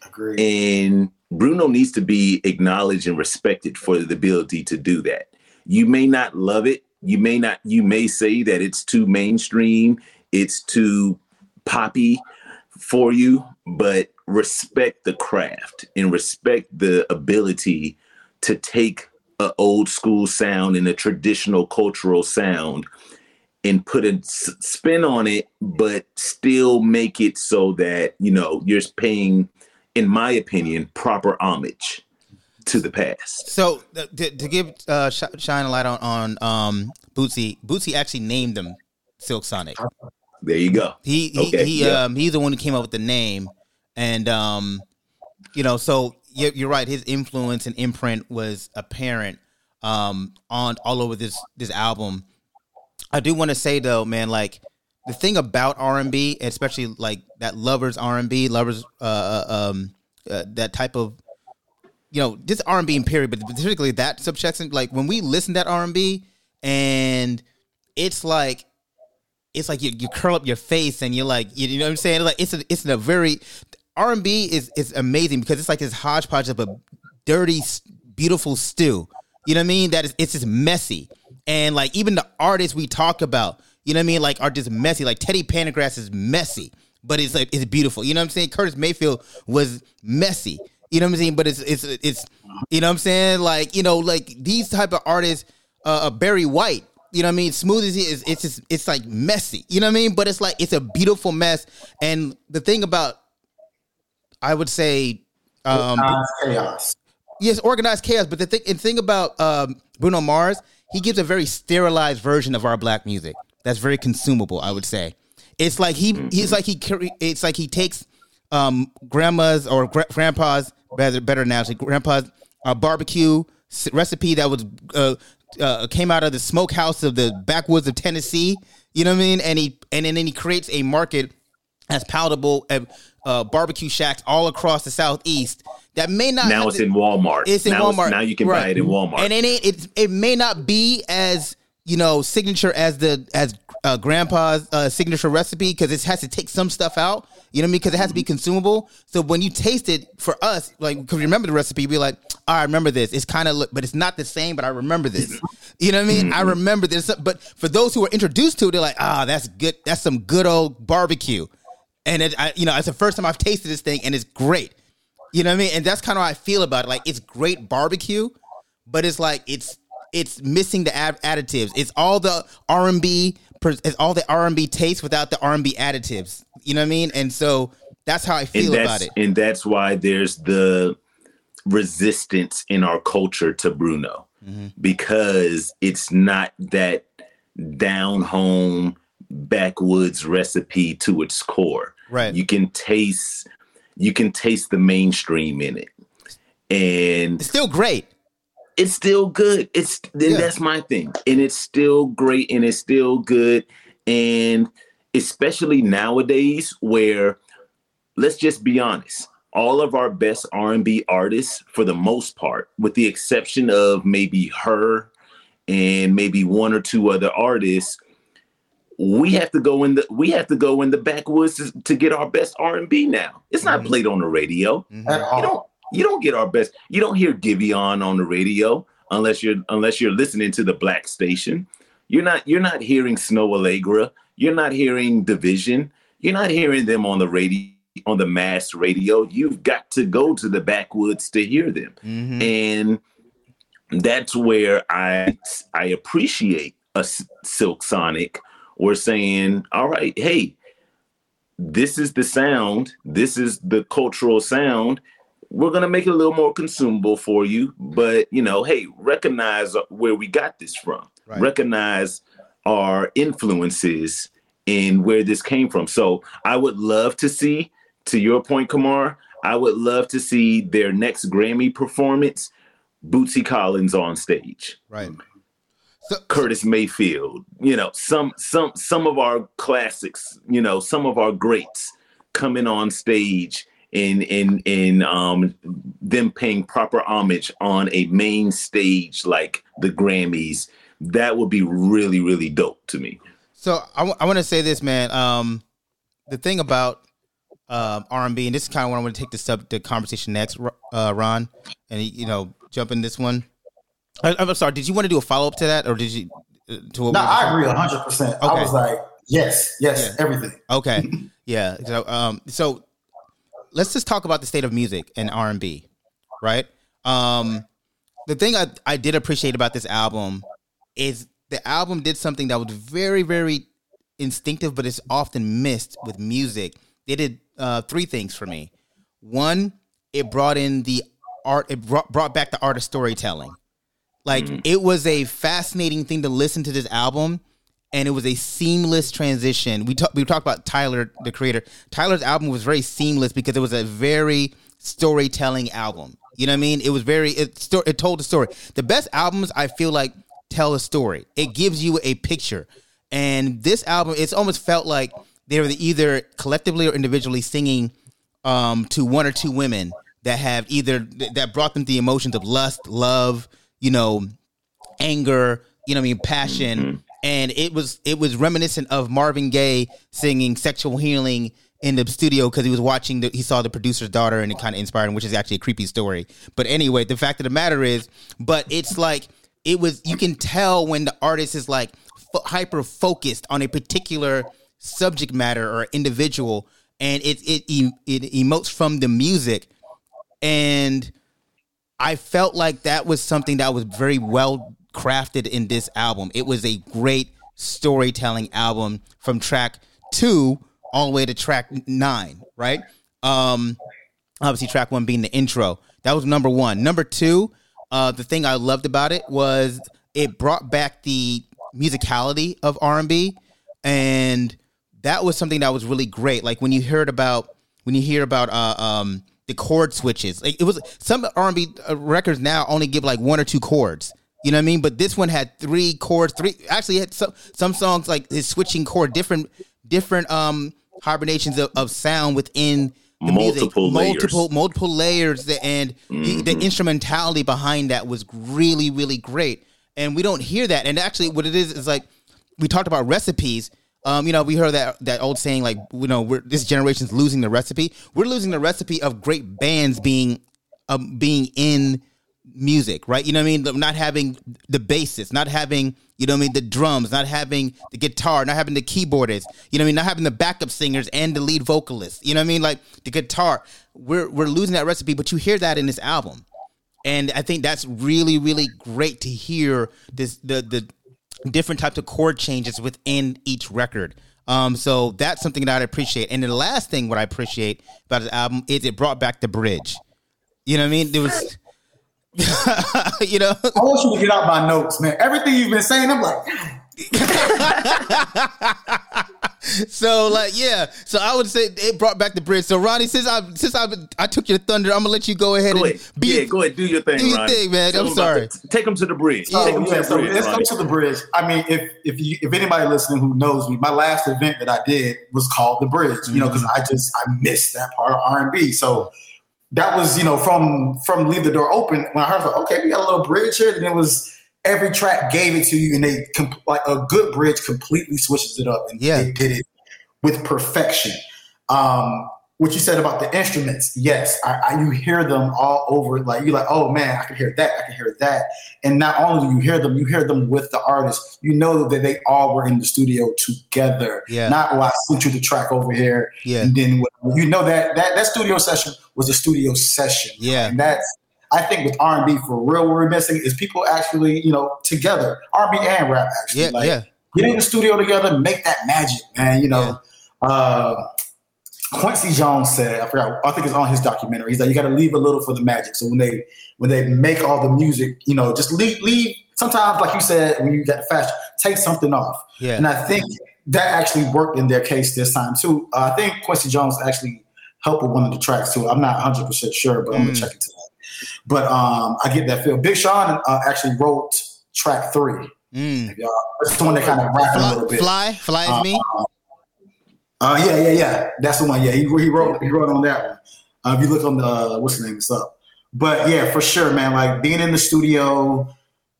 Agreed. And Bruno needs to be acknowledged and respected for the ability to do that. You may not love it. You may not, you may say that it's too mainstream, it's too poppy for you, but respect the craft and respect the ability to take an old school sound and a traditional cultural sound and put a spin on it, but still make it so that, you know, you're paying, in my opinion, proper homage to the past. So to, to give uh, sh- shine a light on on um, Bootsy, Bootsy actually named them Silk Sonic. There you go. He he, Okay, he yeah. um he's the one who came up with the name, and um, you know, so you're, you're right. His influence and imprint was apparent um on all over this this album. I do want to say though, man, like the thing about R and B, especially like that lovers R and B, lovers uh, uh um uh, that type of you know just R and B in period, but particularly that subsection. Like when we listen to that R and it's like it's like you, you curl up your face and you're like you, you know what I'm saying? Like it's a, it's a very R and B is is amazing because it's like this hodgepodge of a dirty beautiful stew. You know what I mean? That is it's just messy. And like even the artists we talk about you know what I mean like are just messy like Teddy Pendergrass is messy but it's like it's beautiful you know what I'm saying Curtis Mayfield was messy you know what I'm saying but it's it's it's you know what I'm saying like you know like these type of artists uh, uh Barry White you know what I mean? Smooth as he is, it's just it's like messy. You know what I mean? But it's like it's a beautiful mess. And the thing about I would say um chaos. yes, organized chaos. But the thing and thing about um Bruno Mars, he gives a very sterilized version of our black music. That's very consumable, I would say. It's like he he's like he it's like he takes um grandma's or gra- grandpa's better better analogy grandpa's uh, barbecue recipe that was uh, uh came out of the smokehouse of the backwoods of Tennessee you know what I mean and he and, then he creates a market as palatable uh, uh, barbecue shacks all across the southeast that may not Now have it's the- in Walmart. it's in now Walmart. now you can buy it in Walmart. and it ain't, it it may not be as you know signature as the as uh, grandpa's uh, signature recipe because it has to take some stuff out. You know what I mean? Because it has to be consumable. So when you taste it for us, like because you remember the recipe, be like, oh, I remember this. It's kind of, but it's not the same. But I remember this. You know what I mean? I remember this. But for those who are introduced to it, they're like, ah, that's good. That's some good old barbecue. And it, I, you know, it's the first time I've tasted this thing, and it's great. You know what I mean? And that's kind of how I feel about it. Like it's great barbecue, but it's like it's it's missing the ad- additives. It's all the R and B. It's all the R and B taste without the R and B additives. You know what I mean? And so that's how I feel about it. and that's why there's the resistance in our culture to Bruno Mm-hmm. because it's not that down home backwoods recipe to its core. Right. You can taste you can taste the mainstream in it. And It's still great. It's still good. It's then Yeah. that's my thing, and it's still great, and it's still good, and especially nowadays where, let's just be honest, all of our best R and B artists, for the most part, with the exception of maybe her and maybe one or two other artists, we have to go in the we have to go in the backwoods to, to get our best R and B now. It's not Mhm. played on the radio. Mhm. All. don't You don't get our best. You don't hear Giveon on the radio unless you're unless you're listening to the black station. You're not you're not hearing Snoh Aalegra. You're not hearing dvsn. You're not hearing them on the radio on the mass radio. You've got to go to the backwoods to hear them. Mm-hmm. And that's where I I appreciate a Silk Sonic or saying, all right, hey, this is the sound, this is the cultural sound. We're gonna make it a little more consumable for you, mm-hmm. but you know, hey, recognize uh, where we got this from. Right. Recognize our influences and where this came from. So I would love to see, to your point, Kamar, I would love to see their next Grammy performance Bootsy Collins on stage. Right. So, Curtis Mayfield, you know, some some some of our classics, you know, some of our greats coming on stage in in in um them paying proper homage on a main stage like the Grammys. That would be really really dope to me. So I, w- I want to say this, man. Um, the thing about um, R&B, and this is kind of what I want to take the sub the conversation next, uh, Ron, and you know, jump in this one. I, am sorry. Did you want to do a follow up to that, or did you? Uh, to no, I agree hundred percent. I was like, yes, yes, yeah. everything. Okay, yeah. So, um, so let's just talk about the state of music and R and B, right? Um, the thing I I did appreciate about this album is the album did something that was very very instinctive, but it's often missed with music. They did uh, three things for me. One, it brought in the art. It brought brought back the art of storytelling. Like mm-hmm. it was a fascinating thing to listen to this album, and it was a seamless transition. We talked we talked about Tyler, the creator. Tyler's album was very seamless because it was a very storytelling album. You know what I mean? It was very it sto- it told a story. The best albums I feel like tell a story. It gives you a picture. And this album, it's almost felt like they were either collectively or individually singing um, to one or two women that have either that brought them the emotions of lust, love, you know, anger, you know, what I mean, passion. And it was it was reminiscent of Marvin Gaye singing "Sexual Healing" in the studio because he was watching the he saw the producer's daughter and it kind of inspired him, which is actually a creepy story. But anyway, the fact of the matter is, but it's like it was you can tell when the artist is like f- hyper focused on a particular subject matter or individual, and it it it emotes from the music, and I felt like that was something that was very well crafted in this album. It was a great storytelling album from track two all the way to track nine, right? Um, obviously, track one being the intro. That was number one. Number two, uh, the thing I loved about it was it brought back the musicality of R and B, and that was something that was really great. Like when you heard about when you hear about uh, um, the chord switches. Like it was some R&B uh, records now only give like one or two chords. You know what I mean? But this one had three chords. Three actually had some some songs like his switching chord, different different um hibernations of, of sound within the multiple music, layers. multiple multiple layers, and mm-hmm. the, the instrumentality behind that was really really great. And we don't hear that. And actually, what it is is like we talked about recipes um, you know, we heard that that old saying like, you know, we're, this generation's losing the recipe. We're losing the recipe of great bands being um, being in music, right? You know what I mean? Not having the bassist, not having, you know what I mean, the drums, not having the guitar, not having the keyboardists, you know what I mean, not having the backup singers and the lead vocalist. You know what I mean? Like the guitar. We're we're losing that recipe, but you hear that in this album. And I think that's really, really great to hear this the the different types of chord changes within each record. Um, so that's something that I appreciate. And the last thing what I appreciate about the album is it brought back the bridge. You know what I mean? There was you know. I want you to get out my notes, man. Everything you've been saying, I'm like, so like yeah, so I would say it brought back the bridge. So Ronnie, since I since I I took your thunder, I'm gonna let you go ahead go and ahead. be yeah, go ahead, do your thing, do your Ronnie. thing, man. Tell I'm sorry. To, take them to the bridge. Oh, take them yeah, to the so bridge. let's Ronnie. come to the bridge. I mean, if if you if anybody listening who knows me, my last event that I did was called the Bridge. Mm-hmm. You know, because I just I missed that part of R and B. So that was you know from from leave the door open when I heard like, okay, we got a little bridge here, and it was every track gave it to you, and they comp- like a good bridge completely switches it up, and yeah. they did it with perfection. Um, what you said about the instruments, yes, I, I, you hear them all over. Like you're like, oh man, I can hear that, I can hear that. And not only do you hear them, you hear them with the artist. You know that they all were in the studio together. Yeah. Not oh, I sent you the track over here. Yeah. And then you know that that that studio session was a studio session. Yeah. And that's I think with R and B for real, what we're missing is people actually, you know, together, R and B and rap actually. Yeah, like, yeah. Get in the studio together, make that magic, man. You know, uh, Quincy Jones said, I forgot, I think it's on his documentary. He's like, you got to leave a little for the magic. So when they when they make all the music, you know, just leave leave. Sometimes, like you said, when you get fast, take something off. Yeah. And I think that actually worked in their case this time too. Uh, I think Quincy Jones actually helped with one of the tracks too. I'm not 100 percent sure, but I'm gonna Mm. check into that. But um, I get that feel. Big Sean uh, actually wrote track three. Mm. It's the one that kind of rapping a little bit. fly, fly is me. Uh, yeah, yeah, yeah. That's the one. Yeah, he, he wrote he wrote on that one. Uh, if you look on the uh, what's the name, it's up. But yeah, for sure, man. Like being in the studio,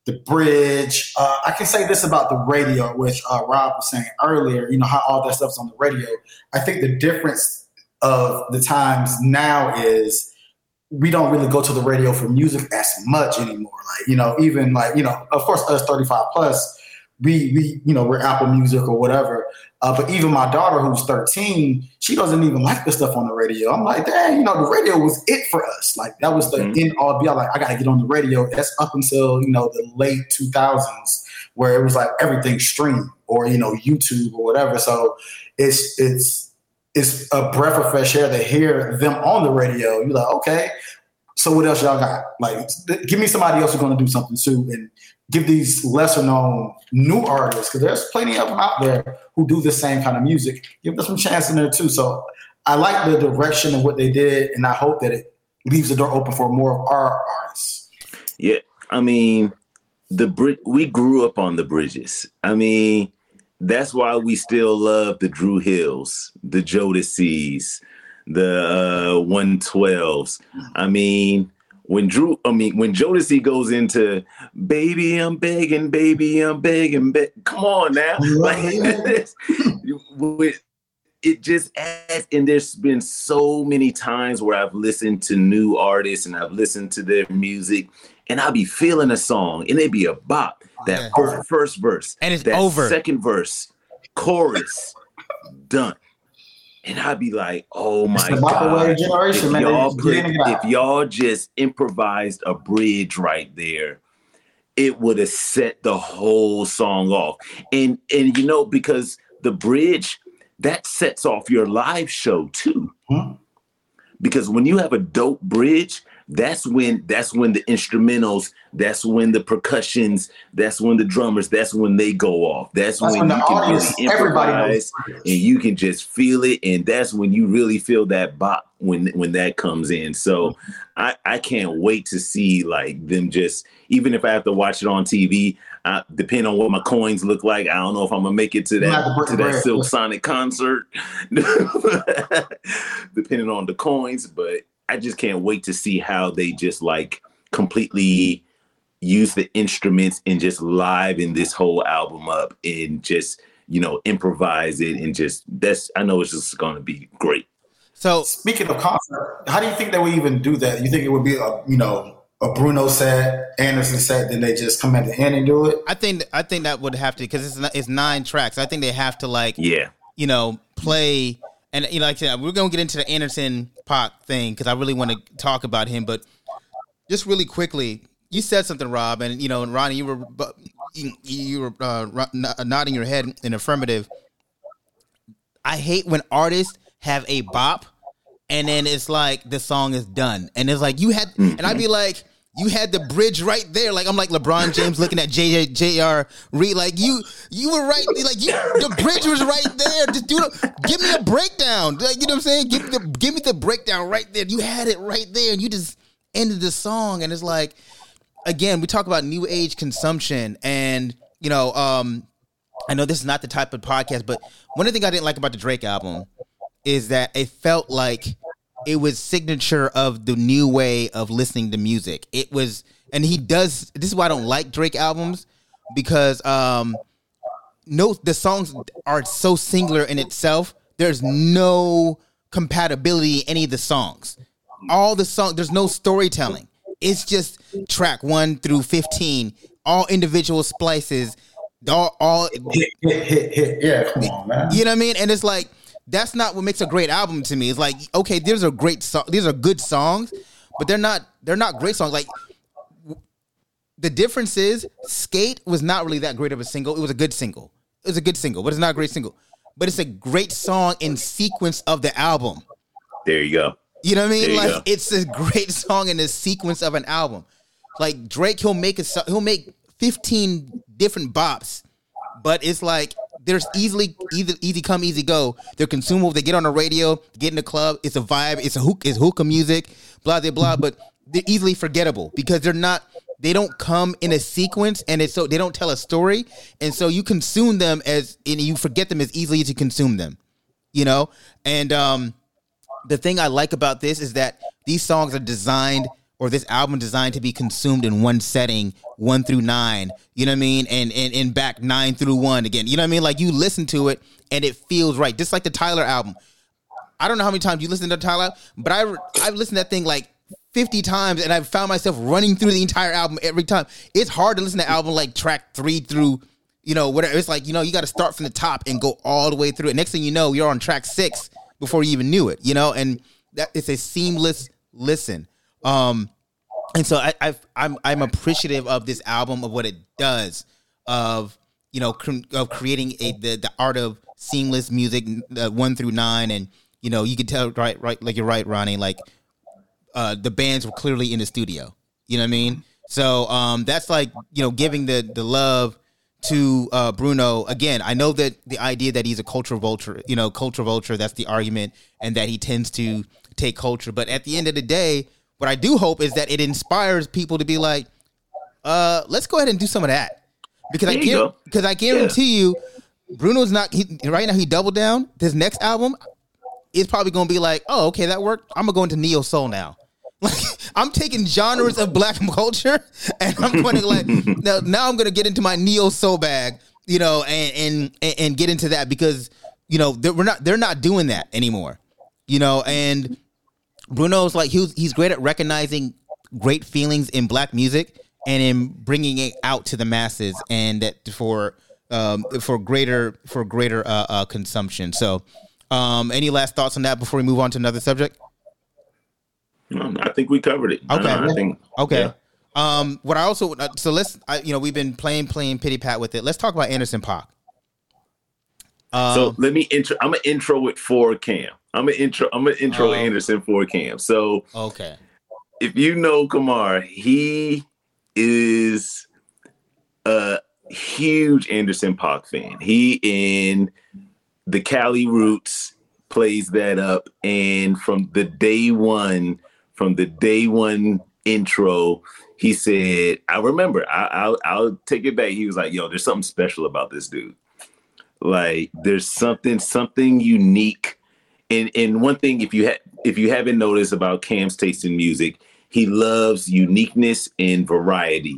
the bridge. Uh, I can say this about the radio, which uh, Rob was saying earlier. You know how all that stuff's on the radio. I think the difference of the times now is we don't really go to the radio for music as much anymore. Like you know, even like you know, of course, us thirty five plus. We, we, you know, we're Apple Music or whatever. Uh, but even my daughter, who's 13, she doesn't even like the stuff on the radio. I'm like, dang, you know, the radio was it for us. Like that was the Mhm. end all be all. Like I got to get on the radio. That's up until you know the late 2000s, where it was like everything streamed or you know YouTube or whatever. So it's it's it's a breath of fresh air to hear them on the radio. You're like, okay, so what else y'all got? Like, give me somebody else who's going to do something too, and give these lesser known new artists because there's plenty of them out there who do the same kind of music. Give them some chance in there too. So I like the direction of what they did, and I hope that it leaves the door open for more of our artists. Yeah, I mean, the bridge. We grew up on the bridges. I mean, that's why we still love the Dru Hills, the Jodeci's, the uh, 112s. I mean, when Dru, I mean, when Jodeci goes into "Baby, I'm begging, baby, I'm begging," be-, come on now, like it just adds and there's been so many times where i've listened to new artists and i've listened to their music and i'll be feeling a song and it'd be a bop that Yeah. fir- first verse And it's that over. second verse chorus done and i'd be like oh my god generation, if man. Y'all, just put, get in and get if y'all just improvised a bridge right there it would have set the whole song off and and you know because the bridge that sets off your live show too Hmm. because when you have a dope bridge that's when that's when the instrumentals that's when the percussions that's when the drummers that's when they go off. That's, That's when, when the you can audience, really everybody improvise knows. and you can just feel it and that's when you really feel that bop when when that comes in. So i i can't wait to see like them just even if i have to watch it on tv uh, depending on what my coins look like i don't know if i'm gonna make it to have to that to that silk sonic concert. Depending on the coins but i just can't wait to see how they just like completely use the instruments and just live in this whole album up and just you know improvise it and just that's i know it's just gonna be great So Speaking of concert, how do you think they would even do that? You think it would be a you know a Bruno set, Anderson set, then they just come at the end and do it? I think I think that would have to because it's it's nine tracks. I think they have to like yeah you know play and you know like I said, we're gonna get into the Anderson .Paak thing because I really want to talk about him. But just really quickly, you said something, Rob, and you know, and Ronnie, you were you, you were uh, nodding your head in affirmative. I hate when artists have a bop and then it's like the song is done. And it's like you had and I'd be like, you had the bridge right there. Like I'm like LeBron James looking at JJ JR Reed. Like you you were right like you the bridge was right there. Just do give me a breakdown. Like you know what I'm saying? Give me the give me the breakdown right there. You had it right there and you just ended the song and it's like again, we talk about new age consumption and you know, um I know this is not the type of podcast, but one of the things I didn't like about the Drake album is that it felt like it was signature of the new way of listening to music. It was, and he does. This is why I don't like Drake albums because um, no, the songs are so singular in itself. There's no compatibility in any of the songs. All the song, there's no storytelling. It's just track one through fifteen, all individual splices, all, all Hit, hit, hit, hit. Yeah, come on, man. you know what I mean? And it's like that's not what makes a great album to me. It's like okay, these are great song, these are good songs, but they're not they're not great songs. Like w- the difference is, Skate was not really that great of a single. It was a good single. It was a good single, but it's not a great single. But it's a great song in sequence of the album. There you go. You know what I mean? There Like it's a great song in the sequence of an album. Like Drake, he'll make a so- he'll make fifteen different bops, but it's like there's easily easy easy come easy go. They're consumable. They get on the radio, get in the club. It's a vibe. It's a hook. It's hookah music. Blah blah blah. But they're easily forgettable because they're not. They don't come in a sequence, and it's so they don't tell a story, and so you consume them as and you forget them as easily as you consume them. You know, and um the thing I like about this is that these songs are designed or this album designed to be consumed in one setting, one through nine. You know what I mean? And and, and back nine through one again. You know what I mean? Like you listen to it and it feels right. Just like the Tyler album. I don't know how many times you listen to Tyler, but I I've listened to that thing like 50 times and I've found myself running through the entire album every time. It's hard to listen to album like track three through, you know, whatever. It's like, you know, you got to start from the top and go all the way through it. Next thing you know, you're on track six before you even knew it, you know, and that it's a seamless listen. Um, and so I, I've, I'm I'm appreciative of this album of what it does of you know cr- of creating a the, the art of seamless music uh, one through nine. And you know you can tell right right like you're right Ronnie like uh the bands were clearly in the studio. You know what I mean? So um that's like you know giving the the love to uh Bruno. Again I know that the idea that he's a culture vulture you know culture vulture that's the argument and that he tends to take culture. But at the end of the day what I do hope is that it inspires people to be like, uh, let's go ahead and do some of that. Because I There guar- go. because I guarantee you, Bruno's not he, right now. He doubled down. This next album is probably going to be like, oh, okay, that worked. I'm gonna go into neo soul now. Like I'm taking genres of black culture and I'm going to like now, now I'm going to get into my neo soul bag, you know, and and and get into that because you know they're, we're not they're not doing that anymore, you know, and Bruno's like he's he's great at recognizing great feelings in black music and in bringing it out to the masses and that for um for greater for greater uh, uh consumption. So, um any last thoughts on that before we move on to another subject? I think we covered it. Okay. I think Okay. yeah. Um, what I also uh, so let's I, you know we've been playing playing pity pat with it. Let's talk about Anderson Paak. Um, So let me intro. I'm gonna intro it for Cam. I'm gonna intro. I'm gonna intro Oh. Anderson for Cam. So okay, if you know Kamar, he is a huge Anderson .Paak fan. He in the Cali Roots plays that up, and from the day one, from the day one intro, he said, "I remember. I, I'll I'll take it back." He was like, "Yo, there's something special about this dude. Like, there's something something unique." And and one thing, if you ha- if you haven't noticed about Cam's taste in music, he loves uniqueness and variety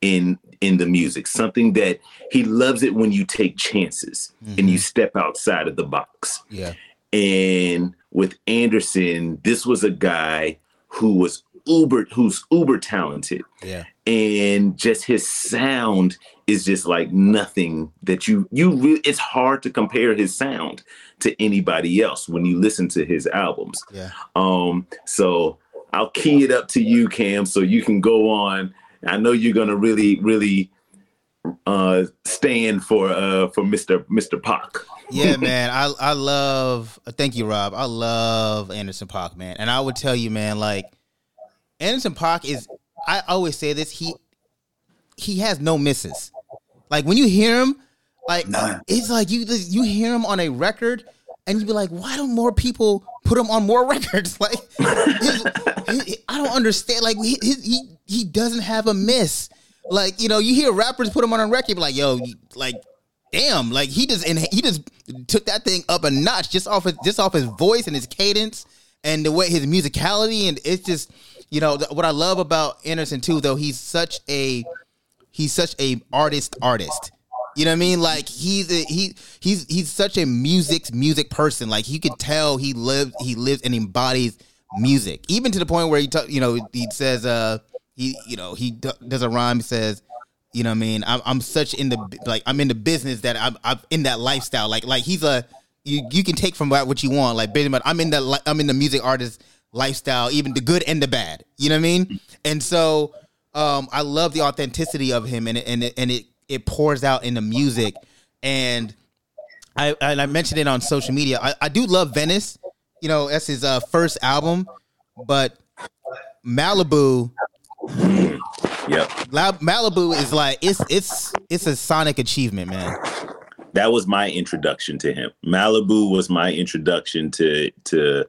in in the music. Something that he loves it when you take chances and you mm-hmm. step outside of the box. yeah, And with Anderson, this was a guy who was uber who's uber talented yeah, and just his sound is just like nothing that you you really it's hard to compare his sound to anybody else when you listen to his albums yeah. um so i'll key it up to you cam so you can go on i know you're gonna really really uh stand for uh for mr mr .Paak. Yeah, man. I I love. Thank you, Rob. I love Anderson .Paak, man. And I would tell you, man, like Anderson .Paak is. I always say this. He he has no misses. Like when you hear him, like None. it's like you you hear him on a record, and you be like, why don't more people put him on more records? Like his- his- I don't understand. Like he, his, he he doesn't have a miss. Like you know, you hear rappers put him on a record, be like, yo, like damn, like he just and he just took that thing up a notch just off his just off his voice and his cadence and the way his musicality and it's just you know th- what I love about Anderson too though he's such a he's such a artist artist You know what I mean? Like he's a, he he's he's such a music music person. Like you could tell he lives he lives and embodies music, even to the point where he t- you know he says uh he you know he d- does a rhyme. He says you know what I mean I'm, I'm such in the like I'm in the business that I'm I'm in that lifestyle. Like like he's a you you can take from what you want. Like I'm in the I'm in the music artist lifestyle, even the good and the bad. You know what I mean? And so um, I love the authenticity of him, and it, and it, and it it pours out in the music. And I and I mentioned it on social media. I, I do love Venice. You know, that's his uh, first album, but Malibu. Yep. Malibu is like it's it's it's a sonic achievement, man. That was my introduction to him. Malibu was my introduction to to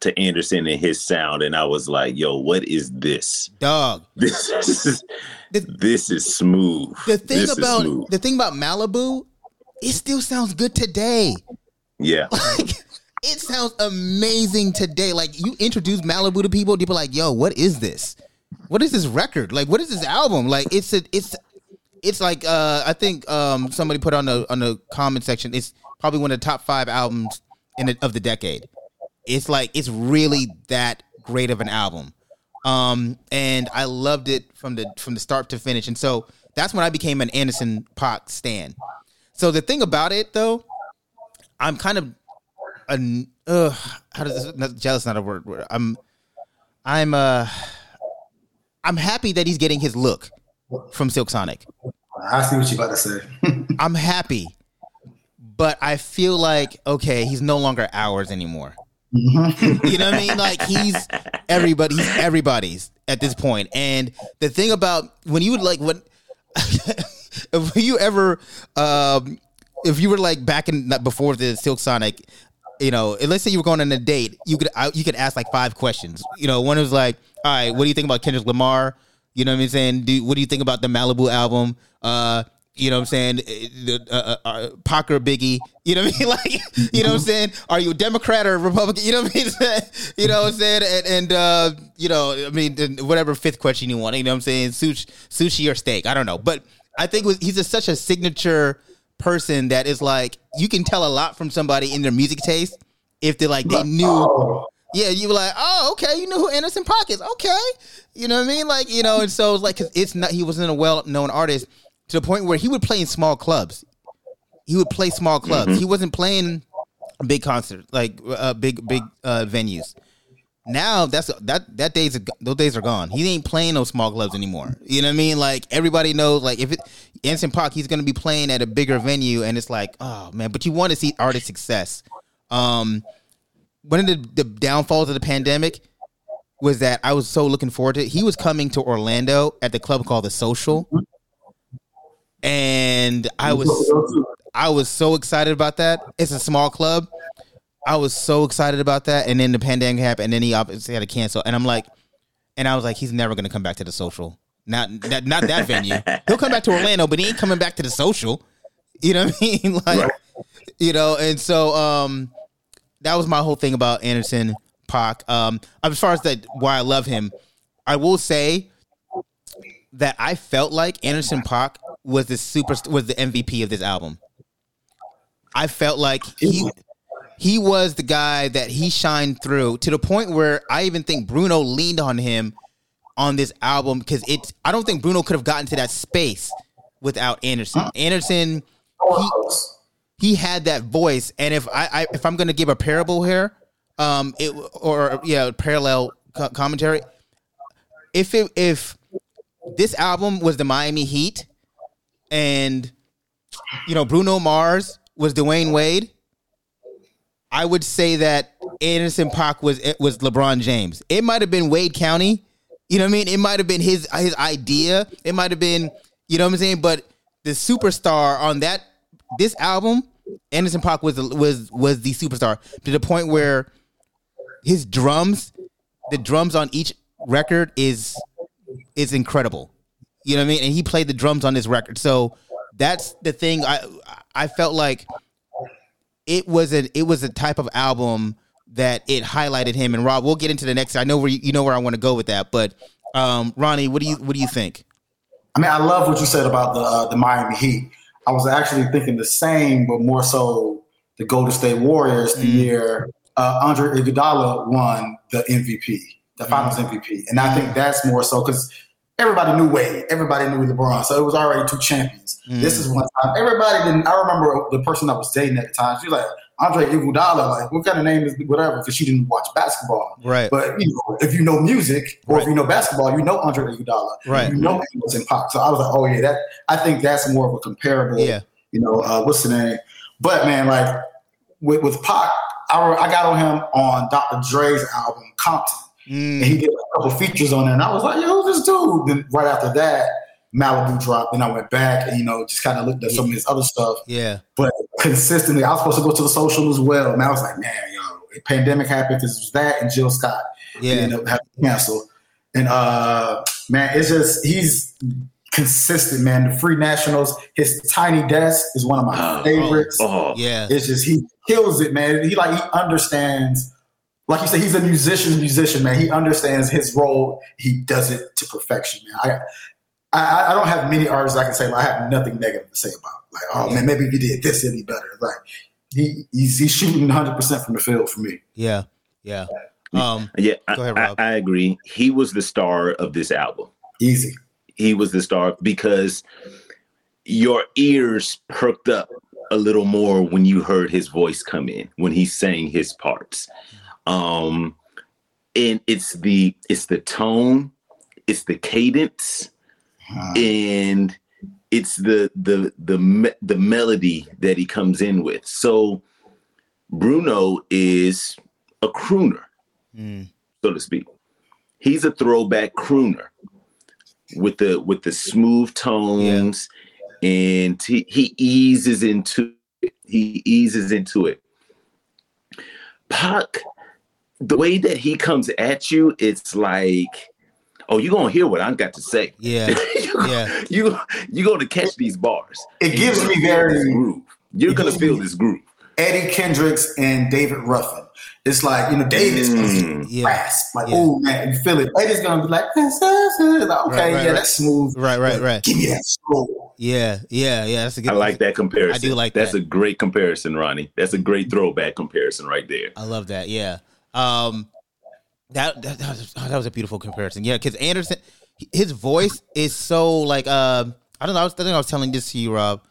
to Anderson and his sound, and I was like, "Yo, what is this, dog? This is this is smooth." The thing this about the thing about Malibu, it still sounds good today. Yeah, like it sounds amazing today. Like you introduce Malibu to people, people are like, "Yo, what is this? What is this record? Like, what is this album? Like, it's a, it's it's like uh, I think um, somebody put on the on the comment section. It's probably one of the top five albums in the, of the decade. It's like it's really that great of an album. Um, and I loved it from the from the start to finish. And so that's when I became an Anderson .Paak stan. So the thing about it though, I'm kind of a uh, how does this not, jealous not a word. I'm I'm uh I'm happy that he's getting his look from Silk Sonic. I see what you about to say. I'm happy, but I feel like okay, he's no longer ours anymore. Mm-hmm. you know what I mean? Like he's everybody, everybody's at this point. And the thing about when you would like when if you ever um if you were like back in before the Silk Sonic, you know, let's say you were going on a date, you could you could ask like five questions. You know, one was like, "All right, what do you think about Kendrick Lamar?" You know what I'm saying? Do what do you think about the Malibu album? Uh, you know what I'm saying? Uh, uh, uh, Parker Biggie. You know what I mean? Like, you know what I'm saying? Are you a Democrat or a Republican? You know what I mean? you know what I'm saying? And, and uh, you know, I mean, whatever fifth question you want. You know what I'm saying? Sushi, sushi or steak? I don't know. But I think he's a, such a signature person that is like you can tell a lot from somebody in their music taste if they're like they knew. Yeah, you were like, oh, okay, you knew who Anderson Pockets. Okay, you know what I mean? Like, you know, and so it's like, cause it's not he wasn't a well known artist to the point where he would play in small clubs. He would play small clubs. Mm-hmm. He wasn't playing big concerts, like uh, big big uh, venues. Now that's that that days those days are gone. He ain't playing those small clubs anymore. You know what I mean? Like everybody knows, like if it Anderson .Paak, he's gonna be playing at a bigger venue, and it's like, oh man. But you want to see artist success. Um, one of the, the downfalls of the pandemic was that I was so looking forward to it. He was coming to Orlando at the club called the Social and I was I was so excited about that. It's a small club. I was so excited about that, and then the pandemic happened, and then he obviously had to cancel. And I'm like, and I was like, he's never gonna come back to the social. Not that not that venue. He'll come back to Orlando, but he ain't coming back to the social. You know what I mean? Like, you know, and so um, that was my whole thing about Anderson .Paak. Um, as far as that, why I love him, I will say that I felt like Anderson .Paak was the super was the MVP of this album. I felt like he he was the guy that he shined through to the point where I even think Bruno leaned on him on this album because it's I don't think Bruno could have gotten to that space without Anderson. Anderson he he had that voice, and if I, I if I'm gonna give a parable here, um, it or yeah, parallel co- commentary. If it if this album was the Miami Heat, and you know Bruno Mars was Dwyane Wade, I would say that Anderson .Paak was it was LeBron James. It might have been Wade County. You know what I mean? It might have been his his idea. It might have been, you know what I'm saying? But the superstar on that this album, Anderson .Paak was was was the superstar to the point where his drums, the drums on each record is is incredible. You know what I mean? And he played the drums on this record. So that's the thing. I I felt like it was a it was a type of album that it highlighted him. And Rob, we'll get into the next. I know where you, you know where I want to go with that. But um, Ronnie, what do you what do you think? I mean, I love what you said about the uh, the Miami Heat. I was actually thinking the same, but more so the Golden State Warriors the Mm. year uh, Andre Iguodala won the MVP, the Finals Mm. MVP, and I think that's more so because everybody knew Wade, everybody knew LeBron, so it was already two champions. Mm. This is one time everybody didn't. I remember the person I was dating at the time. She was like Andre Iguodala, like what kind of name is whatever, because she didn't watch basketball. Right. But you know, if you know music or Right. if you know basketball, you know Andre Iguodala. Right. You know he was in pop. So I was like, oh yeah, that I think that's more of a comparable. Yeah. You know, uh, what's the name? But man, like with with Paak, I, I got on him on Dr. Dre's album Compton, Mm. and he did a couple features on there, and I was like, yo, who's this dude? Then right after that, Malibu dropped, and I went back and you know just kind of looked at some of his other stuff. Yeah. But consistently, I was supposed to go to the social as well. And I was like, man, yo, pandemic happened because it was that and Jill Scott. Yeah. He ended up having to cancel. And uh man, it's just he's consistent, man. The free nationals, his tiny desk is one of my Oh, favorites. Oh, Yeah. It's just he kills it, man. He like he understands, like you said, he's a musician, musician, man. He understands his role. He does it to perfection, man. I I, I don't have many artists I can say like, I have nothing negative to say about. Like, oh man, maybe if he did this, it'd be better. Like he he's, he's shooting 100 percent from the field for me. Yeah. Yeah. Um. yeah. Go ahead, I, Rob. I, I agree. He was the star of this album. Easy. He was the star because your ears perked up a little more when you heard his voice come in when he sang his parts. Um, and it's the it's the tone, it's the cadence, Uh, and it's the the the me- the melody that he comes in with. So Bruno is a crooner, mm, so to speak. He's a throwback crooner with the with the smooth tones, and he, he eases into it. He eases into it. Paak, the way that he comes at you, it's like, oh, you're gonna hear what I got to say. Yeah. you, Yeah. you you're gonna catch these bars. It gives me gonna this very- groove. You're gonna feel this groove. Eddie Kendricks and David Ruffin. It's like you know David's Mm. Yeah. rasp, like Yeah. oh man, you feel it. Eddie's gonna be like, like, okay, Right, right, yeah, right. that's smooth. Right. Right. Right. Give me that slow. Yeah. Yeah. Yeah. That's a good. I like that comparison. I do like That's that. a great comparison, Ronnie. That's a great throwback comparison right there. I love that. Yeah. Um, that that, that, was, oh, that was a beautiful comparison. Yeah, because Anderson, his voice is so like uh, I don't know. I, was, I think I was telling this to you, Rob,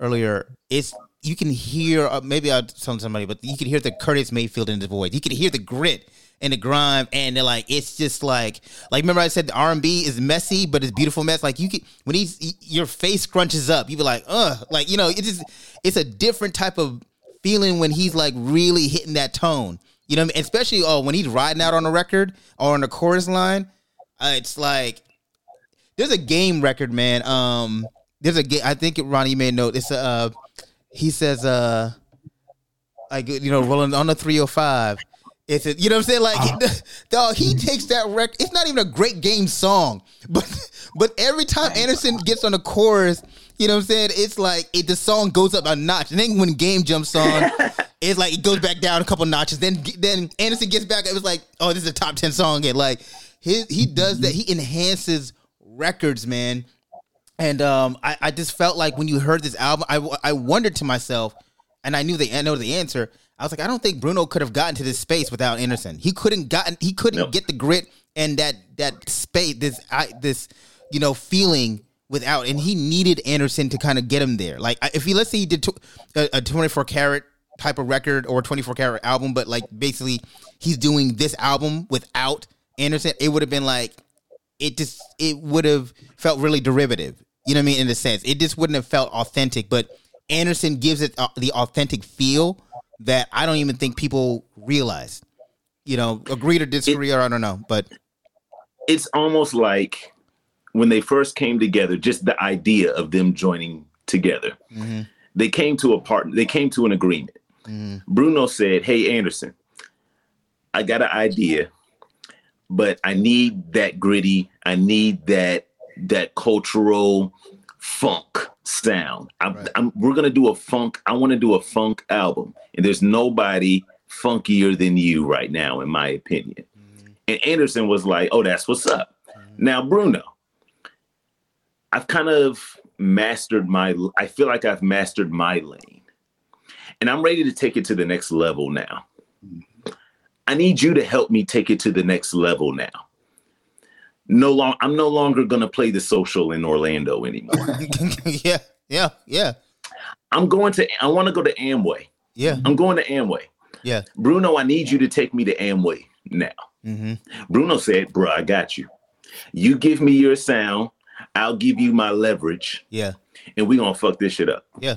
earlier. It's you can hear uh, maybe I was telling somebody, but you can hear the Curtis Mayfield in his voice. You can hear the grit and the grime, and they're like it's just like like remember I said the R and B is messy, but it's beautiful mess. Like you can when he's he- your face crunches up, you be like, uh, like you know, it's just it's a different type of feeling when he's like really hitting that tone. You know, I mean? especially oh when he's riding out on a record or on the chorus line, uh, it's like there's a game record, man. Um, there's a game. I think Ronnie may know. It's a. Uh, he says, uh, like you know, rolling on the 305. It's a, you know what I'm saying? Like, dog, he takes that record. It's not even a great game song, but but every time Anderson gets on the chorus, you know what I'm saying? It's like it, the song goes up a notch, and then when game jumps on, it's like it goes back down a couple notches. Then then Anderson gets back. It was like, oh, this is a top ten song And Like his he does that. He enhances records, man. And um, I, I just felt like when you heard this album, I, I wondered to myself, and I knew the I know the answer. I was like, I don't think Bruno could have gotten to this space without Anderson. He couldn't gotten he couldn't Nope. get the grit and that that space this I, this you know feeling without, and he needed Anderson to kind of get him there. Like if he let's say he did tw- a, a twenty four karat type of record or twenty four karat album, but like basically he's doing this album without Anderson, it would have been like it just it would have felt really derivative. You know what I mean? In a sense, it just wouldn't have felt authentic. But Anderson gives it uh, the authentic feel that I don't even think people realize. You know, agree to disagree, or I don't know. But It's almost like when they first came together, just the idea of them joining together. Mhm. They came to a part. They came to an agreement. Mhm. Bruno said, "Hey Anderson, I got an idea, but I need that gritty. I need that that cultural funk sound. I'm, Right. I'm, we're gonna do a funk. I want to do a funk album, and there's nobody funkier than you right now, in my opinion." And Anderson was like, "Oh, that's what's up." Now, Bruno, I've kind of mastered my I feel like I've mastered my lane. And I'm ready to take it to the next level now. I need you to help me take it to the next level now. No long I'm no longer going to play the social in Orlando anymore. yeah, yeah, yeah, I'm going to I want to go to Amway. yeah, I'm going to Amway. yeah. Bruno, I need you to take me to Amway now. hmm Bruno said, Bro, I got you. You give me your sound, I'll give you my leverage, Yeah, and we're gonna fuck this shit up. yeah,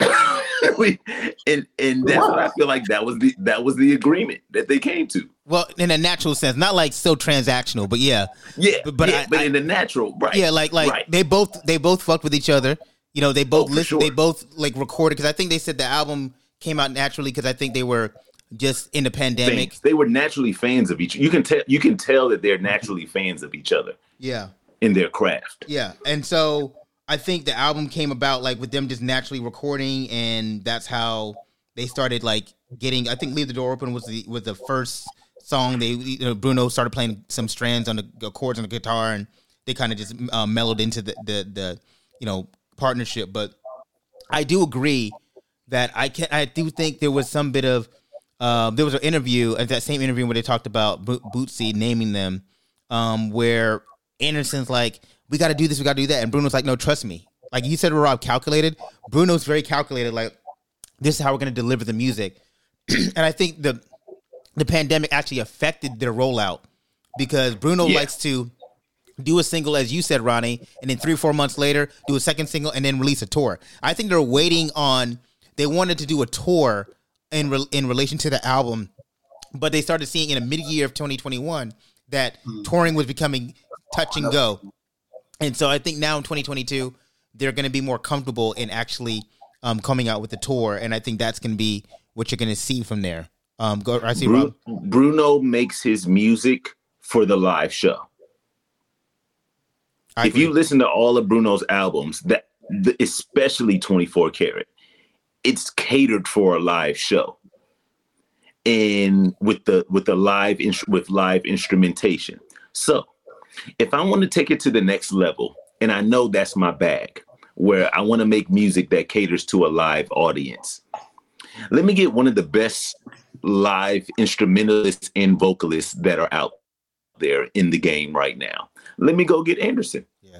we, and and that's what I feel like that was the that was the agreement that they came to. Well, in a natural sense, not like so transactional, but yeah, Yeah, But- but but yeah, I- but I- in the natural, right? yeah, like like right. they both they both fucked with each other. You know, they both Oh, for listen, sure. they both like recorded because I think they said the album came out naturally because I think they were just in the pandemic. fans. They were naturally fans of each. You can tell. You can tell that they're naturally fans of each other Yeah, in their craft. yeah, and so I think the album came about like with them just naturally recording, and that's how they started like getting. I think "Leave the Door Open" was the was the first song they you know, Bruno started playing some strands on the, chords on the guitar, and they kind of just uh, mellowed into the, the the you know partnership. But I do agree that I can I do think there was some bit of um, there was an interview at that same interview where they talked about Bo- Bootsy naming them, um, where Anderson's like, "We got to do this, we got to do that," and Bruno's like, "No, trust me." Like you said, Rob calculated. Bruno's very calculated. Like this is how we're going to deliver the music, and I think the the pandemic actually affected their rollout because Bruno Yeah. likes to do a single, as you said, Ronnie, and then three or four months later, do a second single and then release a tour. I think they're waiting on. They wanted to do a tour in re, in relation to the album, but they started seeing in a mid year of 2021 that hmm. touring was becoming touch and go, and so I think now in 2022 they're going to be more comfortable in actually um, coming out with the tour, and I think that's going to be what you're going to see from there. Um, go, I see. Bru- Bruno makes his music for the live show. I if you listen to all of Bruno's albums, that the, especially 24 karat, it's catered for a live show. And with the with the live ins- with live instrumentation. So, if I want to take it to the next level, and I know that's my bag, where I want to make music that caters to a live audience. Let me get one of the best live instrumentalists and vocalists that are out there in the game right now. Let me go get Anderson. Yeah.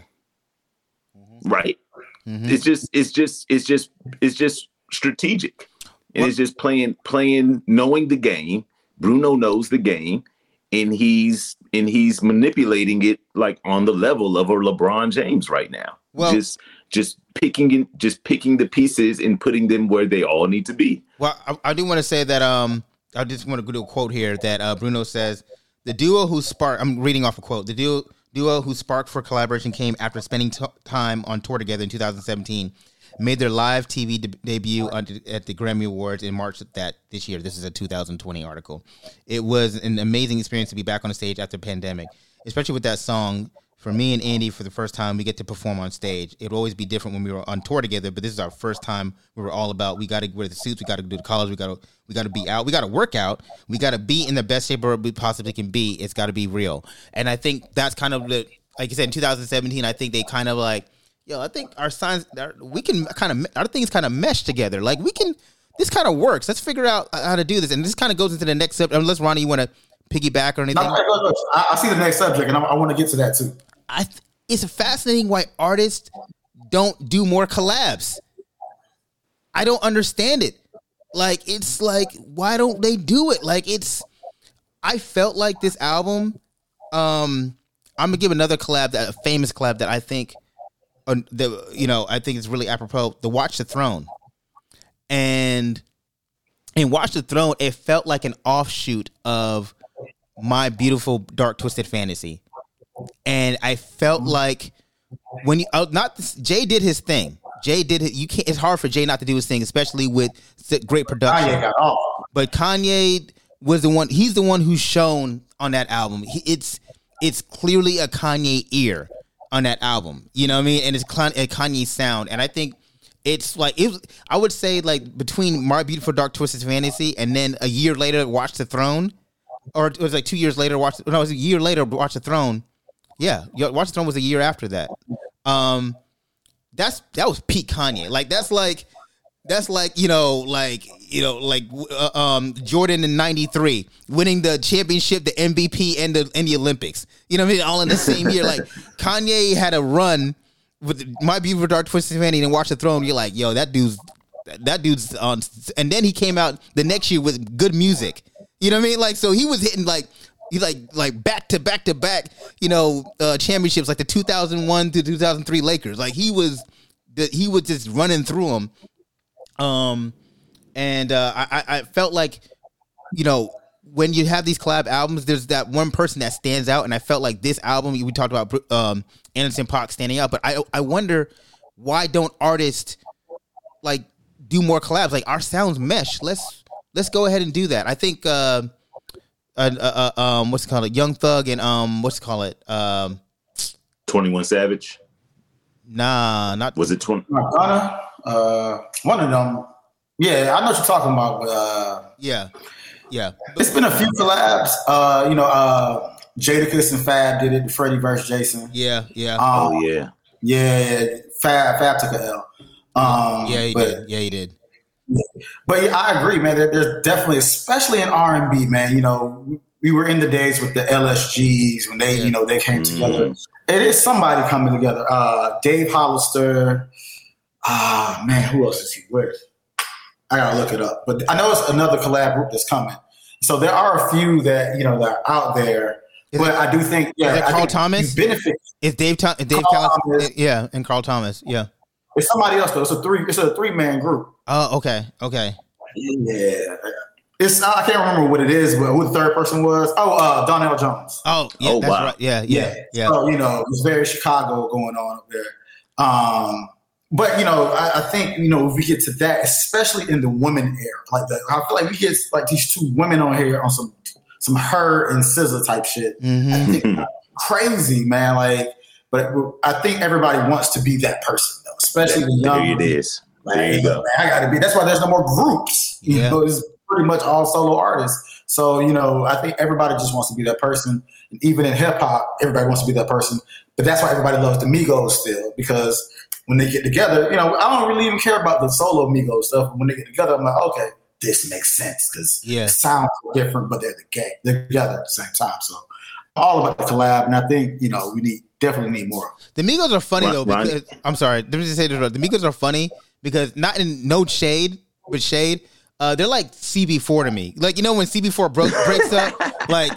Right. Mhm. It's just it's just it's just it's just strategic. And it's just playing playing knowing the game. Bruno knows the game and he's and he's manipulating it like on the level of a LeBron James right now. Well- just just picking in, just picking the pieces and putting them where they all need to be. Well, I, I do want to say that um, I just want to do a quote here that uh, Bruno says the duo who sparked. I'm reading off a quote. The duo duo who sparked for collaboration came after spending t- time on tour together in 2017. Made their live TV de- debut at the Grammy Awards in March that this year. This is a 2020 article. It was an amazing experience to be back on the stage after the pandemic, especially with that song. For me and Andy, for the first time, we get to perform on stage. It would always be different when we were on tour together, but this is our first time. We were all about we got to wear the suits, we got to do the college, we got to we got to be out, we got to work out, we got to be in the best shape we possibly can be. It's got to be real, and I think that's kind of the like you said in 2017. I think they kind of like yo, I think our signs our, we can kind of our things kind of mesh together. Like we can this kind of works. Let's figure out how to do this, and this kind of goes into the next step. Unless Ronnie, you want to piggyback or anything? No, no, no, I see the next subject, and I, I want to get to that too. I th- it's fascinating why artists don't do more collabs. I don't understand it. Like it's like why don't they do it? Like it's I felt like this album um I'm going to give another collab that a famous collab that I think uh, the you know, I think it's really apropos, the Watch the Throne. And in Watch the Throne, it felt like an offshoot of my beautiful dark twisted fantasy and I felt like when you uh, not Jay did his thing. Jay did it. You can't. It's hard for Jay not to do his thing, especially with great production. Kanye got off. But Kanye was the one. He's the one who's shown on that album. He, it's it's clearly a Kanye ear on that album. You know what I mean? And it's Kan- a Kanye sound. And I think it's like it. I would say like between My Beautiful Dark Twisted Fantasy and then a year later, Watch the Throne, or it was like two years later. Watch. No, it was a year later. Watch the Throne. Yeah, Watch the Throne was a year after that. Um, that's that was peak Kanye. Like that's like that's like you know like you know like uh, um Jordan in '93 winning the championship, the MVP, and the and the Olympics. You know what I mean? All in the same year. Like Kanye had a run with My Beautiful Dark Twisted Fantasy and Watch the Throne. You're like, yo, that dude's that dude's on. And then he came out the next year with good music. You know what I mean? Like so he was hitting like he like like back to back to back, you know, uh, championships like the 2001 to 2003 Lakers. Like he was, he was just running through them. Um, and uh, I I felt like, you know, when you have these collab albums, there's that one person that stands out, and I felt like this album we talked about um, Anderson .Paak standing out, but I I wonder why don't artists like do more collabs? Like our sounds mesh. Let's let's go ahead and do that. I think. Uh, uh, uh, uh, um, what's it called? Young Thug and um, what's it call it? Um, Twenty One Savage. Nah, not was it twenty? Madonna, uh, one of them. Yeah, I know what you're talking about. But, uh, yeah, yeah. It's been a few collabs. Uh, you know, uh, Jadakiss and Fab did it. Freddie versus Jason. Yeah, yeah. Um, oh yeah, yeah. Fab, Fab took a L. Um, yeah, he but, did. Yeah, he did. But yeah, I agree, man. There's definitely, especially in R and B, man. You know, we were in the days with the LSGs when they, you know, they came Mm-hmm. together. It is somebody coming together. Uh, Dave Hollister. Ah, man, who else is he with? I gotta look it up, but I know it's another collab group that's coming. So there are a few that you know that are out there. Is but it- I do think, yeah, is it I Carl think Thomas? you benefit. It's Dave. Tom- Dave Carl Callis- Thomas. Yeah, and Carl Thomas. Yeah. It's somebody else though. It's a three. It's a three man group. Oh, okay, okay. Yeah. It's I can't remember what it is, but who the third person was. Oh, uh, Donell Jones. Oh, yeah, Oh, that's wow. right. Yeah, yeah, yeah. So, you know, it's very Chicago going on up there. Um, but you know, I, I think you know if we get to that, especially in the women era, like the, I feel like we get like these two women on here on some some her and SZA type shit. I hmm think crazy, man. Like, but I think everybody wants to be that person, though, especially the young. there it is. There you Like, go. I gotta be. That's why there's no more groups. You Yeah. know, it's pretty much all solo artists. So you know, I think everybody just wants to be that person. And even in hip hop, everybody wants to be that person. But that's why everybody loves the Migos still because when they get together, you know, I don't really even care about the solo Migos stuff. When they get together, I'm like, okay, this makes sense because Yeah. it sounds different, but they're the gang, They're together at the same time. So all about the collab, and I think you know we need definitely need more. The Migos are funny Ron- though Ron- because I'm sorry. Let me just say this. real- The Migos are funny because not in no shade, but shade. Uh, they're like CB4 to me. Like you know when CB4 broke breaks up, like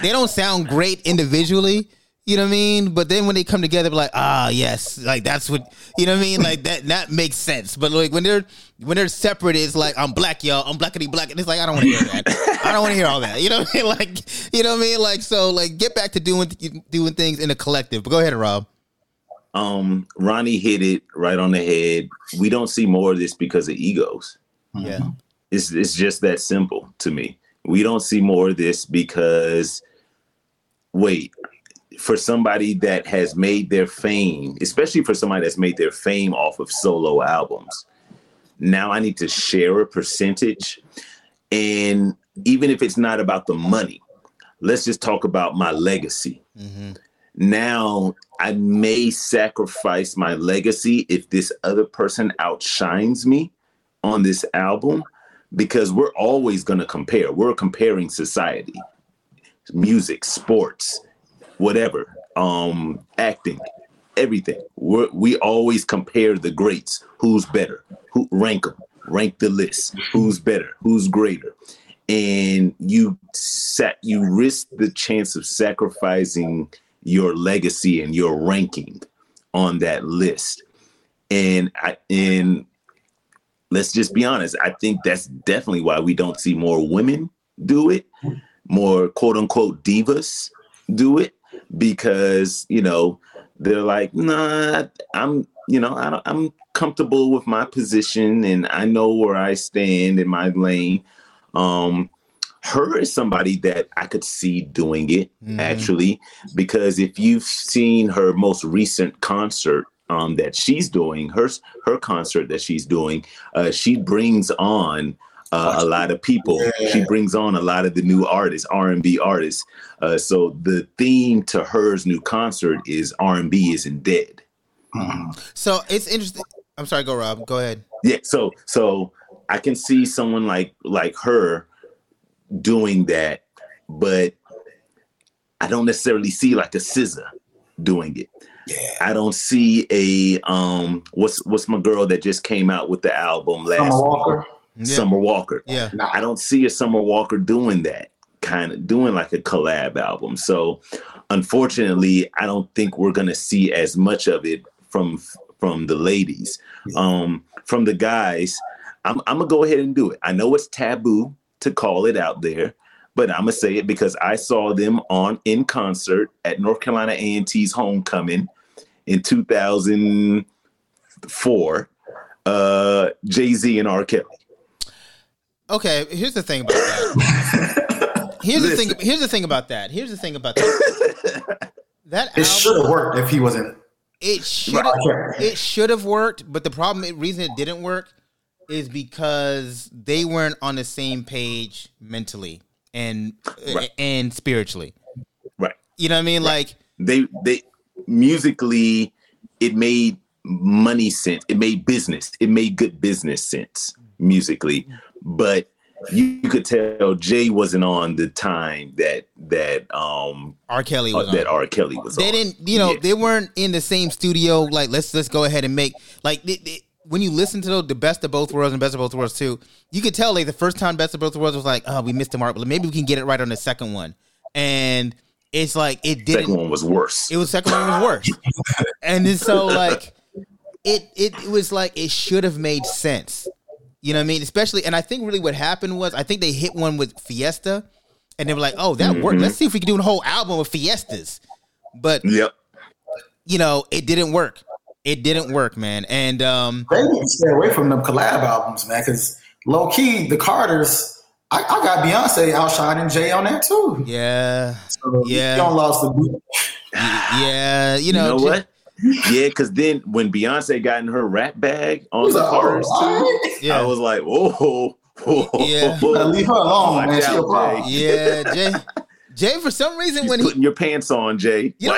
they don't sound great individually. You know what I mean? But then when they come together, like, ah, yes, like that's what you know what I mean. Like that that makes sense. But like when they're when they're separate, it's like I'm black, y'all. I'm blackity black, and it's like I don't want to hear that. I don't want to hear all that. You know what I mean? Like you know what I mean? Like so, like get back to doing doing things in a collective. But go ahead, Rob. Um, Ronnie hit it right on the head. We don't see more of this because of egos. Yeah. It's it's just that simple to me. We don't see more of this because wait, for somebody that has made their fame, especially for somebody that's made their fame off of solo albums, now I need to share a percentage. And even if it's not about the money, let's just talk about my legacy. hmm Now I may sacrifice my legacy if this other person outshines me on this album because we're always going to compare. We're comparing society, music, sports, whatever, um, acting, everything. We're, we always compare the greats. Who's better? Who rank them? Rank the list. Who's better? Who's greater? And you set you risk the chance of sacrificing your legacy and your ranking on that list. And I and let's just be honest, I think that's definitely why we don't see more women do it, more quote unquote divas do it, because you know they're like, nah, I'm you know I don't, I'm comfortable with my position and I know where I stand in my lane. Um, her is somebody that I could see doing it Mhm. actually, because if you've seen her most recent concert um, that she's doing, her her concert that she's doing, uh, she brings on uh, a lot of people. Yeah. She brings on a lot of the new artists, R and B artists. Uh, so the theme to her's new concert is R and B isn't dead. So it's interesting. I'm sorry, go Rob. Go ahead. Yeah, so so I can see someone like like her doing that, but I don't necessarily see like a SZA doing it. Yeah. I don't see a um what's what's my girl that just came out with the album last Summer week? Yeah. Summer Walker. Yeah. Now, I don't see a Summer Walker doing that kind of doing like a collab album. So unfortunately, I don't think we're gonna see as much of it from from the ladies. Um, from the guys, I'm I'm gonna go ahead and do it. I know it's taboo to call it out there, but I'm gonna say it because I saw them on in concert at North Carolina A&T's homecoming in 2004. Uh, Jay Z and R. Kelly. Okay, here's the thing about that. Here's the thing. Here's the thing about that. Here's the thing about that. That It should have worked if he wasn't. it should have it should have worked, but the problem, the reason it didn't work, is because they weren't on the same page mentally and Right. and spiritually. Right. You know what I mean? Like, they they musically it made money sense it made business it made good business sense musically but you could tell jay wasn't on the time that that um R. Kelly uh, was on. that r. Kelly was they on. didn't you know Yeah. they weren't in the same studio. Like let's let's go ahead and make like they, they- when you listen to the, the best of both worlds and best of both worlds too you could tell like the first time best of both worlds was like oh we missed the mark but maybe we can get it right on the second one. And it's like it didn't second one was worse. It was second one was worse. And then so like it, it it was like it should have made sense you know what i mean especially and i think really what happened was i think they hit one with fiesta and they were like oh that worked let's see if we can do a whole album of fiestas but yep you know, it didn't work. It didn't work, man. And um, They need to stay away from them collab albums, man. Because low key, the Carters, I, I got Beyonce outshining Jay on that too. yeah, So Yeah. you don't lost the beat. yeah, you you know, know, what yeah because then when beyonce got in her rap bag on the like, cars too. Yeah. i was like whoa, whoa, Yeah. Better leave her alone, Watch man. She a out, problem. yeah, Jay. Jay, for some reason, He's when he, putting your pants on jay You know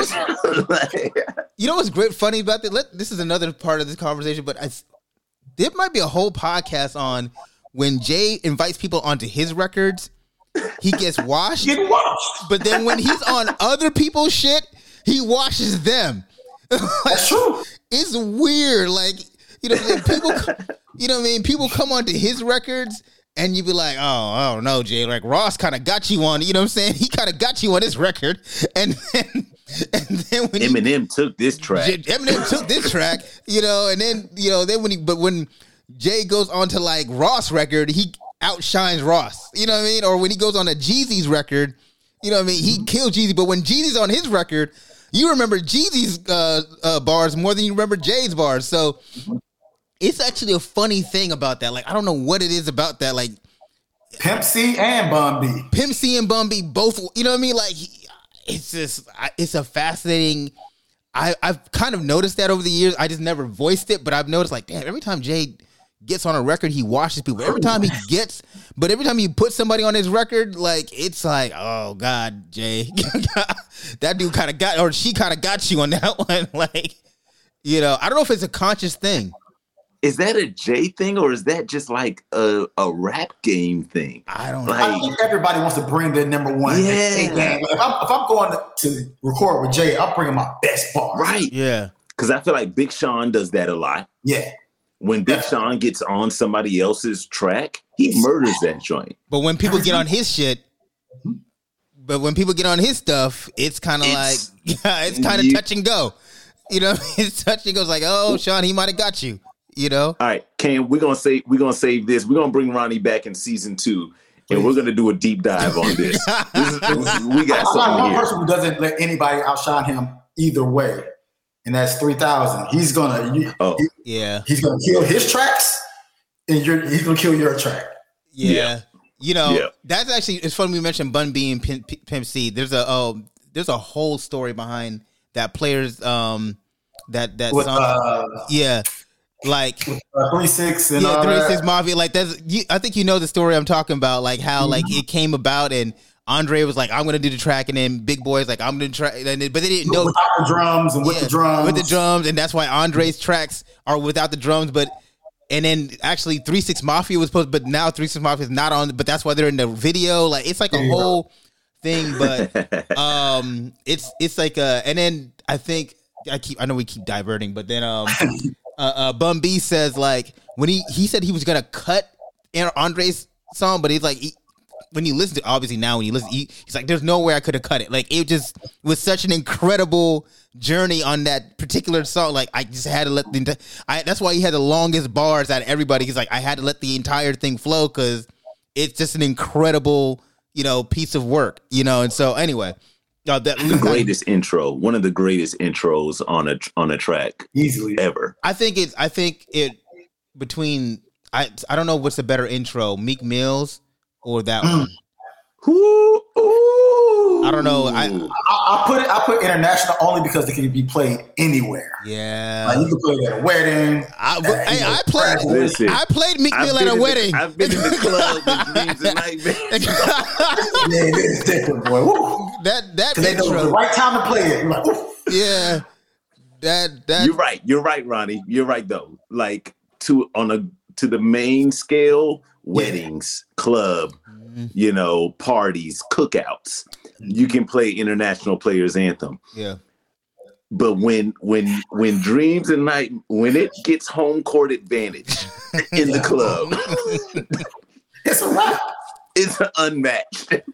Watch- you know what's great, funny about that? Let, this is another part of this conversation, but I, there might be a whole podcast on when Jay invites people onto his records, he gets washed, Get washed. but then when he's on other people's shit, he washes them. That's true. it's weird. Like, you know, I mean? people, you know, what I mean, people come onto his records, and you be like, oh, I don't know, Jay. Like Ross kind of got you on. You know what I'm saying? He kind of got you on his record, and then, and then when he, eminem took this track J- Eminem took this track, you know, and then you know, then when he, but when Jay goes on to like Ross record, he outshines Ross. You know what I mean? Or when he goes on a Jeezy's record, you know what I mean? He mm-hmm. killed Jeezy, but when Jeezy's on his record, you remember Jeezy's uh, uh, bars more than you remember Jay's bars. So it's actually a funny thing about that. Like I don't know what it is about that. Like Pimp C and Bun B. Pimp C and Bun B both, you know what I mean? Like it's just it's a fascinating. I I've kind of noticed that over the years. I just never voiced it, but I've noticed like damn, every time Jay gets on a record, he washes people. Every time he gets, but every time he puts somebody on his record, like it's like oh god, Jay, that dude kind of got or she kind of got you on that one. Like you know, I don't know if it's a conscious thing. is that a Jay thing or is that just like a, a rap game thing? I don't know. I Like, think everybody wants to bring their number one. Yeah. Hey, if, I'm, if I'm going to, to record with Jay, I'm bringing my best bars. right. Yeah, Because I feel like Big Sean does that a lot. Yeah. When Big Sean gets on somebody else's track, he murders that joint. But when people get on his shit, but when people get on his stuff, it's kind of like It's- yeah, it's kind of touch and go. You know, it's touch and goes like, oh, Sean, he might have got you. You know, All right, Cam, we're gonna say we're gonna save this. We're gonna bring Ronnie back in season two, and we're gonna do a deep dive on this. this, is, this is- we got I'm not something one here. person who doesn't let anybody outshine him either way. And that's 3,000. He's going to Oh, yeah, he's gonna kill his tracks and you're, he's going to kill your track. yeah. Yeah. You know, Yeah. that's actually it's funny we mentioned Bun B and Pimp, Pimp C. There's a oh, there's a whole story behind that players um that that With song. uh, yeah, like uh, 3 6 and yeah, three that. six mafia. Like that's, you, I think you know the story I'm talking about. Like how like Mm-hmm. it came about, and Andre was like, "I'm gonna do the track," and then Big Boi's like, "I'm gonna try," and then, but they didn't know without the drums and with Yeah, the drums. with the drums, and that's why Andre's tracks are without the drums. But and then actually Three Six Mafia was supposed, but now Three Six Mafia is not on. But that's why they're in the video. Like it's like a Yeah. whole thing. But um, it's it's like a, and then I think I keep I know we keep diverting, but then um, uh, uh Bun B says like when he he said he was gonna cut Andre's song, but he's like. He, when you listen to obviously now when you listen he, he's like there's no way i could have cut it like it just was such an incredible journey on that particular song like i just had to let the enti- I, that's why he had the longest bars out of everybody he's like i had to let the entire thing flow because it's just an incredible you know piece of work you know and so anyway uh, that the greatest intro, one of the greatest intros on a on a track easily. ever. i think it's i think it between i i don't know what's the better intro meek mills or that mm. one Ooh, ooh. I don't know. I- I, I put it. I put international only because it can be played anywhere. yeah Like you can play it at a wedding. I, at, hey, you know, I played. Listen, I played Meek I've Mill at a in the- wedding. I've been in the club with dreams and. Yeah, it is different, boy. Woo. that that 'Cause they know the right time to play it. Like, yeah. That that You're right. You're right, Ronnie. You're right though. Like to on a to the main scale, weddings, club, Mhm. you know, parties, cookouts. You can play international players anthem. yeah. But when when when dreams and night when it gets home court advantage in the club, It's a wrap. it's unmatched.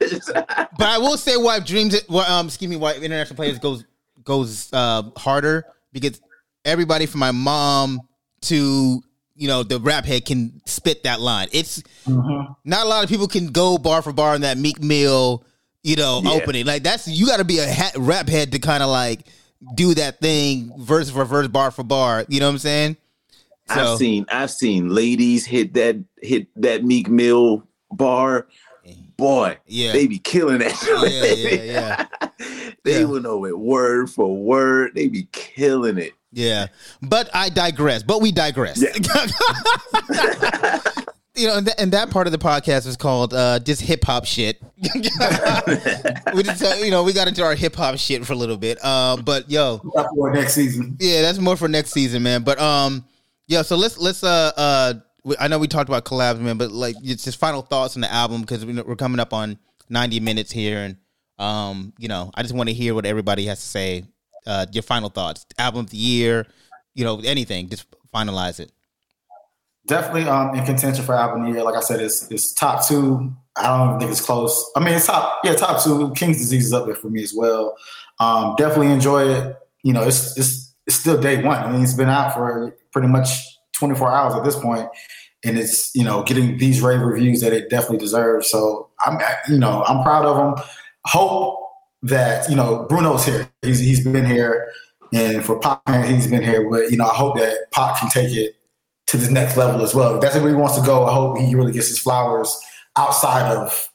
But I will say why dreams. Why, um, excuse me. Why international players goes goes uh, harder because everybody from my mom to you know the rap head can spit that line. It's Mhm. not a lot of people can go bar for bar in that Meek Mill, you know, Yeah. opening. Like that's you got to be a ha- rap head to kind of like do that thing verse for verse, bar for bar. You know what I'm saying? So- I've seen I've seen ladies hit that hit that Meek Mill bar. Boy, Yeah. they be killing that. Yeah, yeah, they Yeah. will know it word for word. They be killing it. Yeah, but I digress. But we digress. you know, and, th- and that part of the podcast is called uh, "This Hip Hop Shit." we just, uh, you know, we got into our hip hop shit for a little bit. Uh, but yo, for next season. yeah, that's more for next season, man. But um, yeah. So let's let's uh uh. we- I know we talked about collabs, man, but like it's just final thoughts on the album because we're coming up on ninety minutes here, and um, you know, I just want to hear what everybody has to say. Uh, your final thoughts, album of the year, you know, anything, just finalize it. Definitely um, in contention for album of the year. Like I said, it's it's top two. I don't think it's close. I mean, it's top. Yeah, top two. King's Disease is up there for me as well. Um, definitely enjoy it. You know, it's it's it's still day one. I mean, it's been out for pretty much 24 hours at this point, and it's you know getting these rave reviews that it definitely deserves. So I'm you know I'm proud of them. Hope that you know Bruno's here. He's he's been here, and for Paak, he's been here. But you know, I hope that Paak can take it to the next level as well. If that's where he wants to go, I hope he really gets his flowers outside of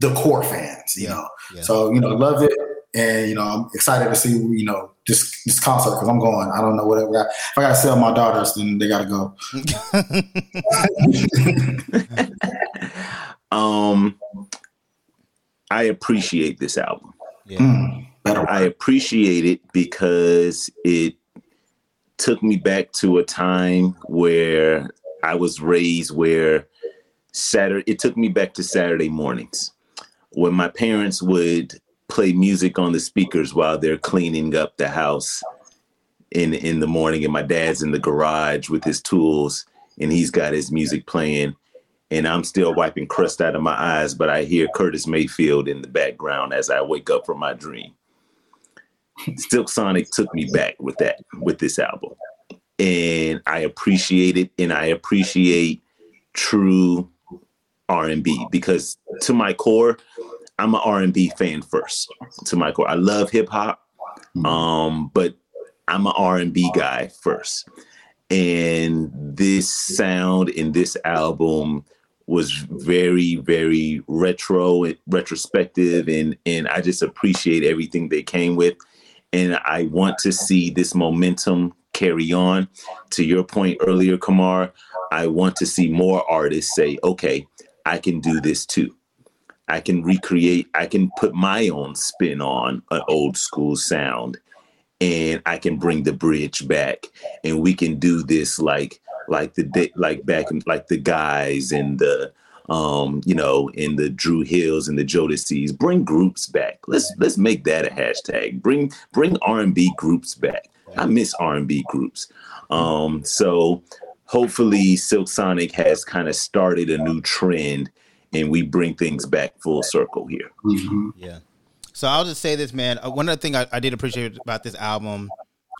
the core fans, you know. Yeah. So, you know, love it. And, you know, I'm excited to see, you know, this this concert because I'm going. I don't know what I, if I gotta sell my daughters, then they gotta go. Um I appreciate this album. Yeah. Mm. I appreciate it because it took me back to a time where I was raised where Saturday it took me back to Saturday mornings when my parents would play music on the speakers while they're cleaning up the house in in the morning and my dad's in the garage with his tools and he's got his music playing and I'm still wiping crust out of my eyes but I hear Curtis Mayfield in the background as I wake up from my dream. Silk Sonic took me back with that with this album. And I appreciate it and I appreciate true R&B because to my core I'm an R&B fan first. To my core I love hip hop um but I'm an R&B guy first. And this sound in this album was very very retro and retrospective and and I just appreciate everything they came with and I want to see this momentum carry on. To your point earlier, Kamar, I want to see more artists say, okay, I can do this too. I can recreate, I can put my own spin on an old school sound and I can bring the bridge back and we can do this like like the like back like the guys and the um you know in the Dru Hills and the Jodeci's bring groups back let's let's make that a hashtag bring bring R&B groups back I miss R&B groups um so hopefully Silk Sonic has kind of started a new trend and we bring things back full circle here. Mm-hmm. Yeah. So I'll just say this, man. Uh, one of the things I, I, did appreciate about this album,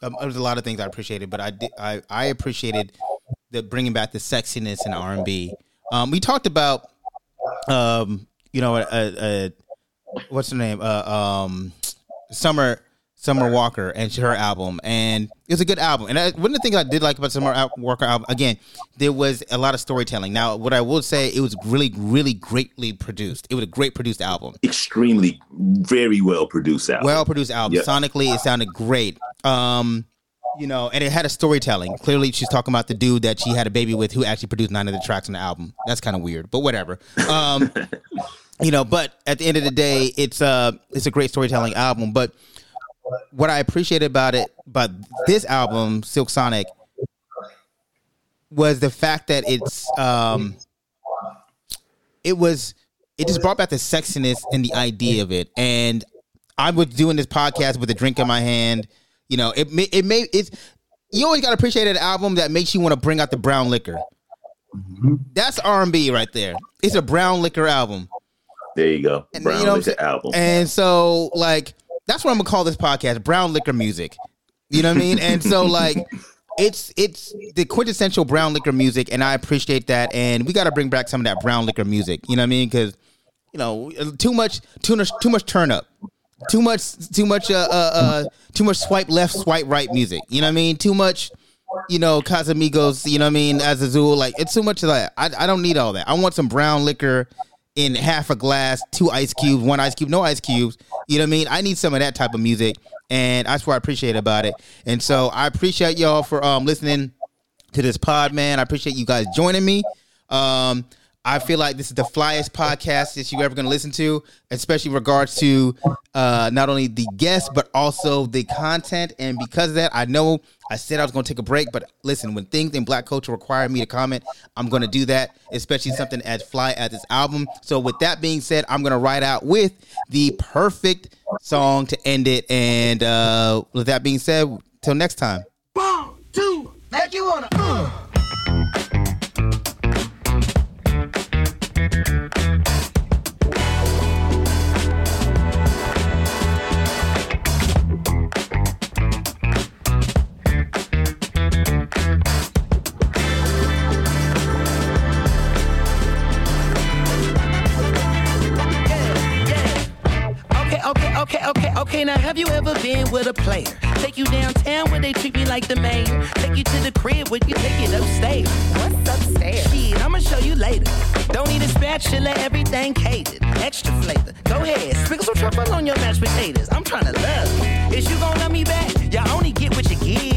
um, there was a lot of things I appreciated, but I did, I, I appreciated the bringing back the sexiness in R and B. Um, we talked about, um, you know, a, a, a what's the name? Uh, um, Summer Summer Walker and her album, and it was a good album. And I, one of the things I did like about Summer Walker album, again, there was a lot of storytelling. Now, what I will say, it was really, really greatly produced. It was a great produced album, extremely, very well produced album. Well produced album. Yep. Sonically, it sounded great. Um, you know, and it had a storytelling. Clearly, she's talking about the dude that she had a baby with, who actually produced nine of the tracks on the album. That's kind of weird, but whatever. Um, you know, but at the end of the day, it's a uh, it's a great storytelling album, but what I appreciated about it, but this album, Silk Sonic, was the fact that it's um, it was it just brought back the sexiness and the idea of it. And I was doing this podcast with a drink in my hand. You know, it may it may it's you always got to appreciate an album that makes you want to bring out the brown liquor. Mm-hmm. That's R and B right there. It's a brown liquor album. There you go, brown you know liquor album. And so, like, that's what I'm gonna call this podcast, brown liquor music. You know what I mean? And so like it's it's the quintessential brown liquor music, and I appreciate that. And we got to bring back some of that brown liquor music. You know what I mean? Because you know, too much, too much, too much turn up, too much, too much, uh, uh, uh, too much swipe left, swipe right music. You know what I mean? Too much, you know, Casamigos. You know what I mean? As Azul, like it's too much of that. I I don't need all that. I want some brown liquor in half a glass, two ice cubes, one ice cube, no ice cubes. You know what I mean? I need some of that type of music, and that's what I appreciate about it. And so I appreciate y'all for um listening to this pod, man. I appreciate you guys joining me. Um, I feel like this is the flyest podcast that you ever going to listen to, especially in regards to uh, not only the guests but also the content. And because of that, I know I said I was going to take a break, but listen, when things in Black culture require me to comment, I'm going to do that, especially something as fly as this album. So, with that being said, I'm going to ride out with the perfect song to end it. And uh, with that being said, till next time. One, two, like you wanna. Uh. Okay, okay, okay, now have you ever been with a player? Take you downtown where they treat me like the mayor. Take you to the crib where you take it upstairs. What's upstairs? Shit, I'ma show you later. Don't need a spatula, everything catered. Extra flavor. Go ahead, sprinkle some truffle on your mashed potatoes. I'm trying to love you. Is you gonna love me back? Y'all only get what you give.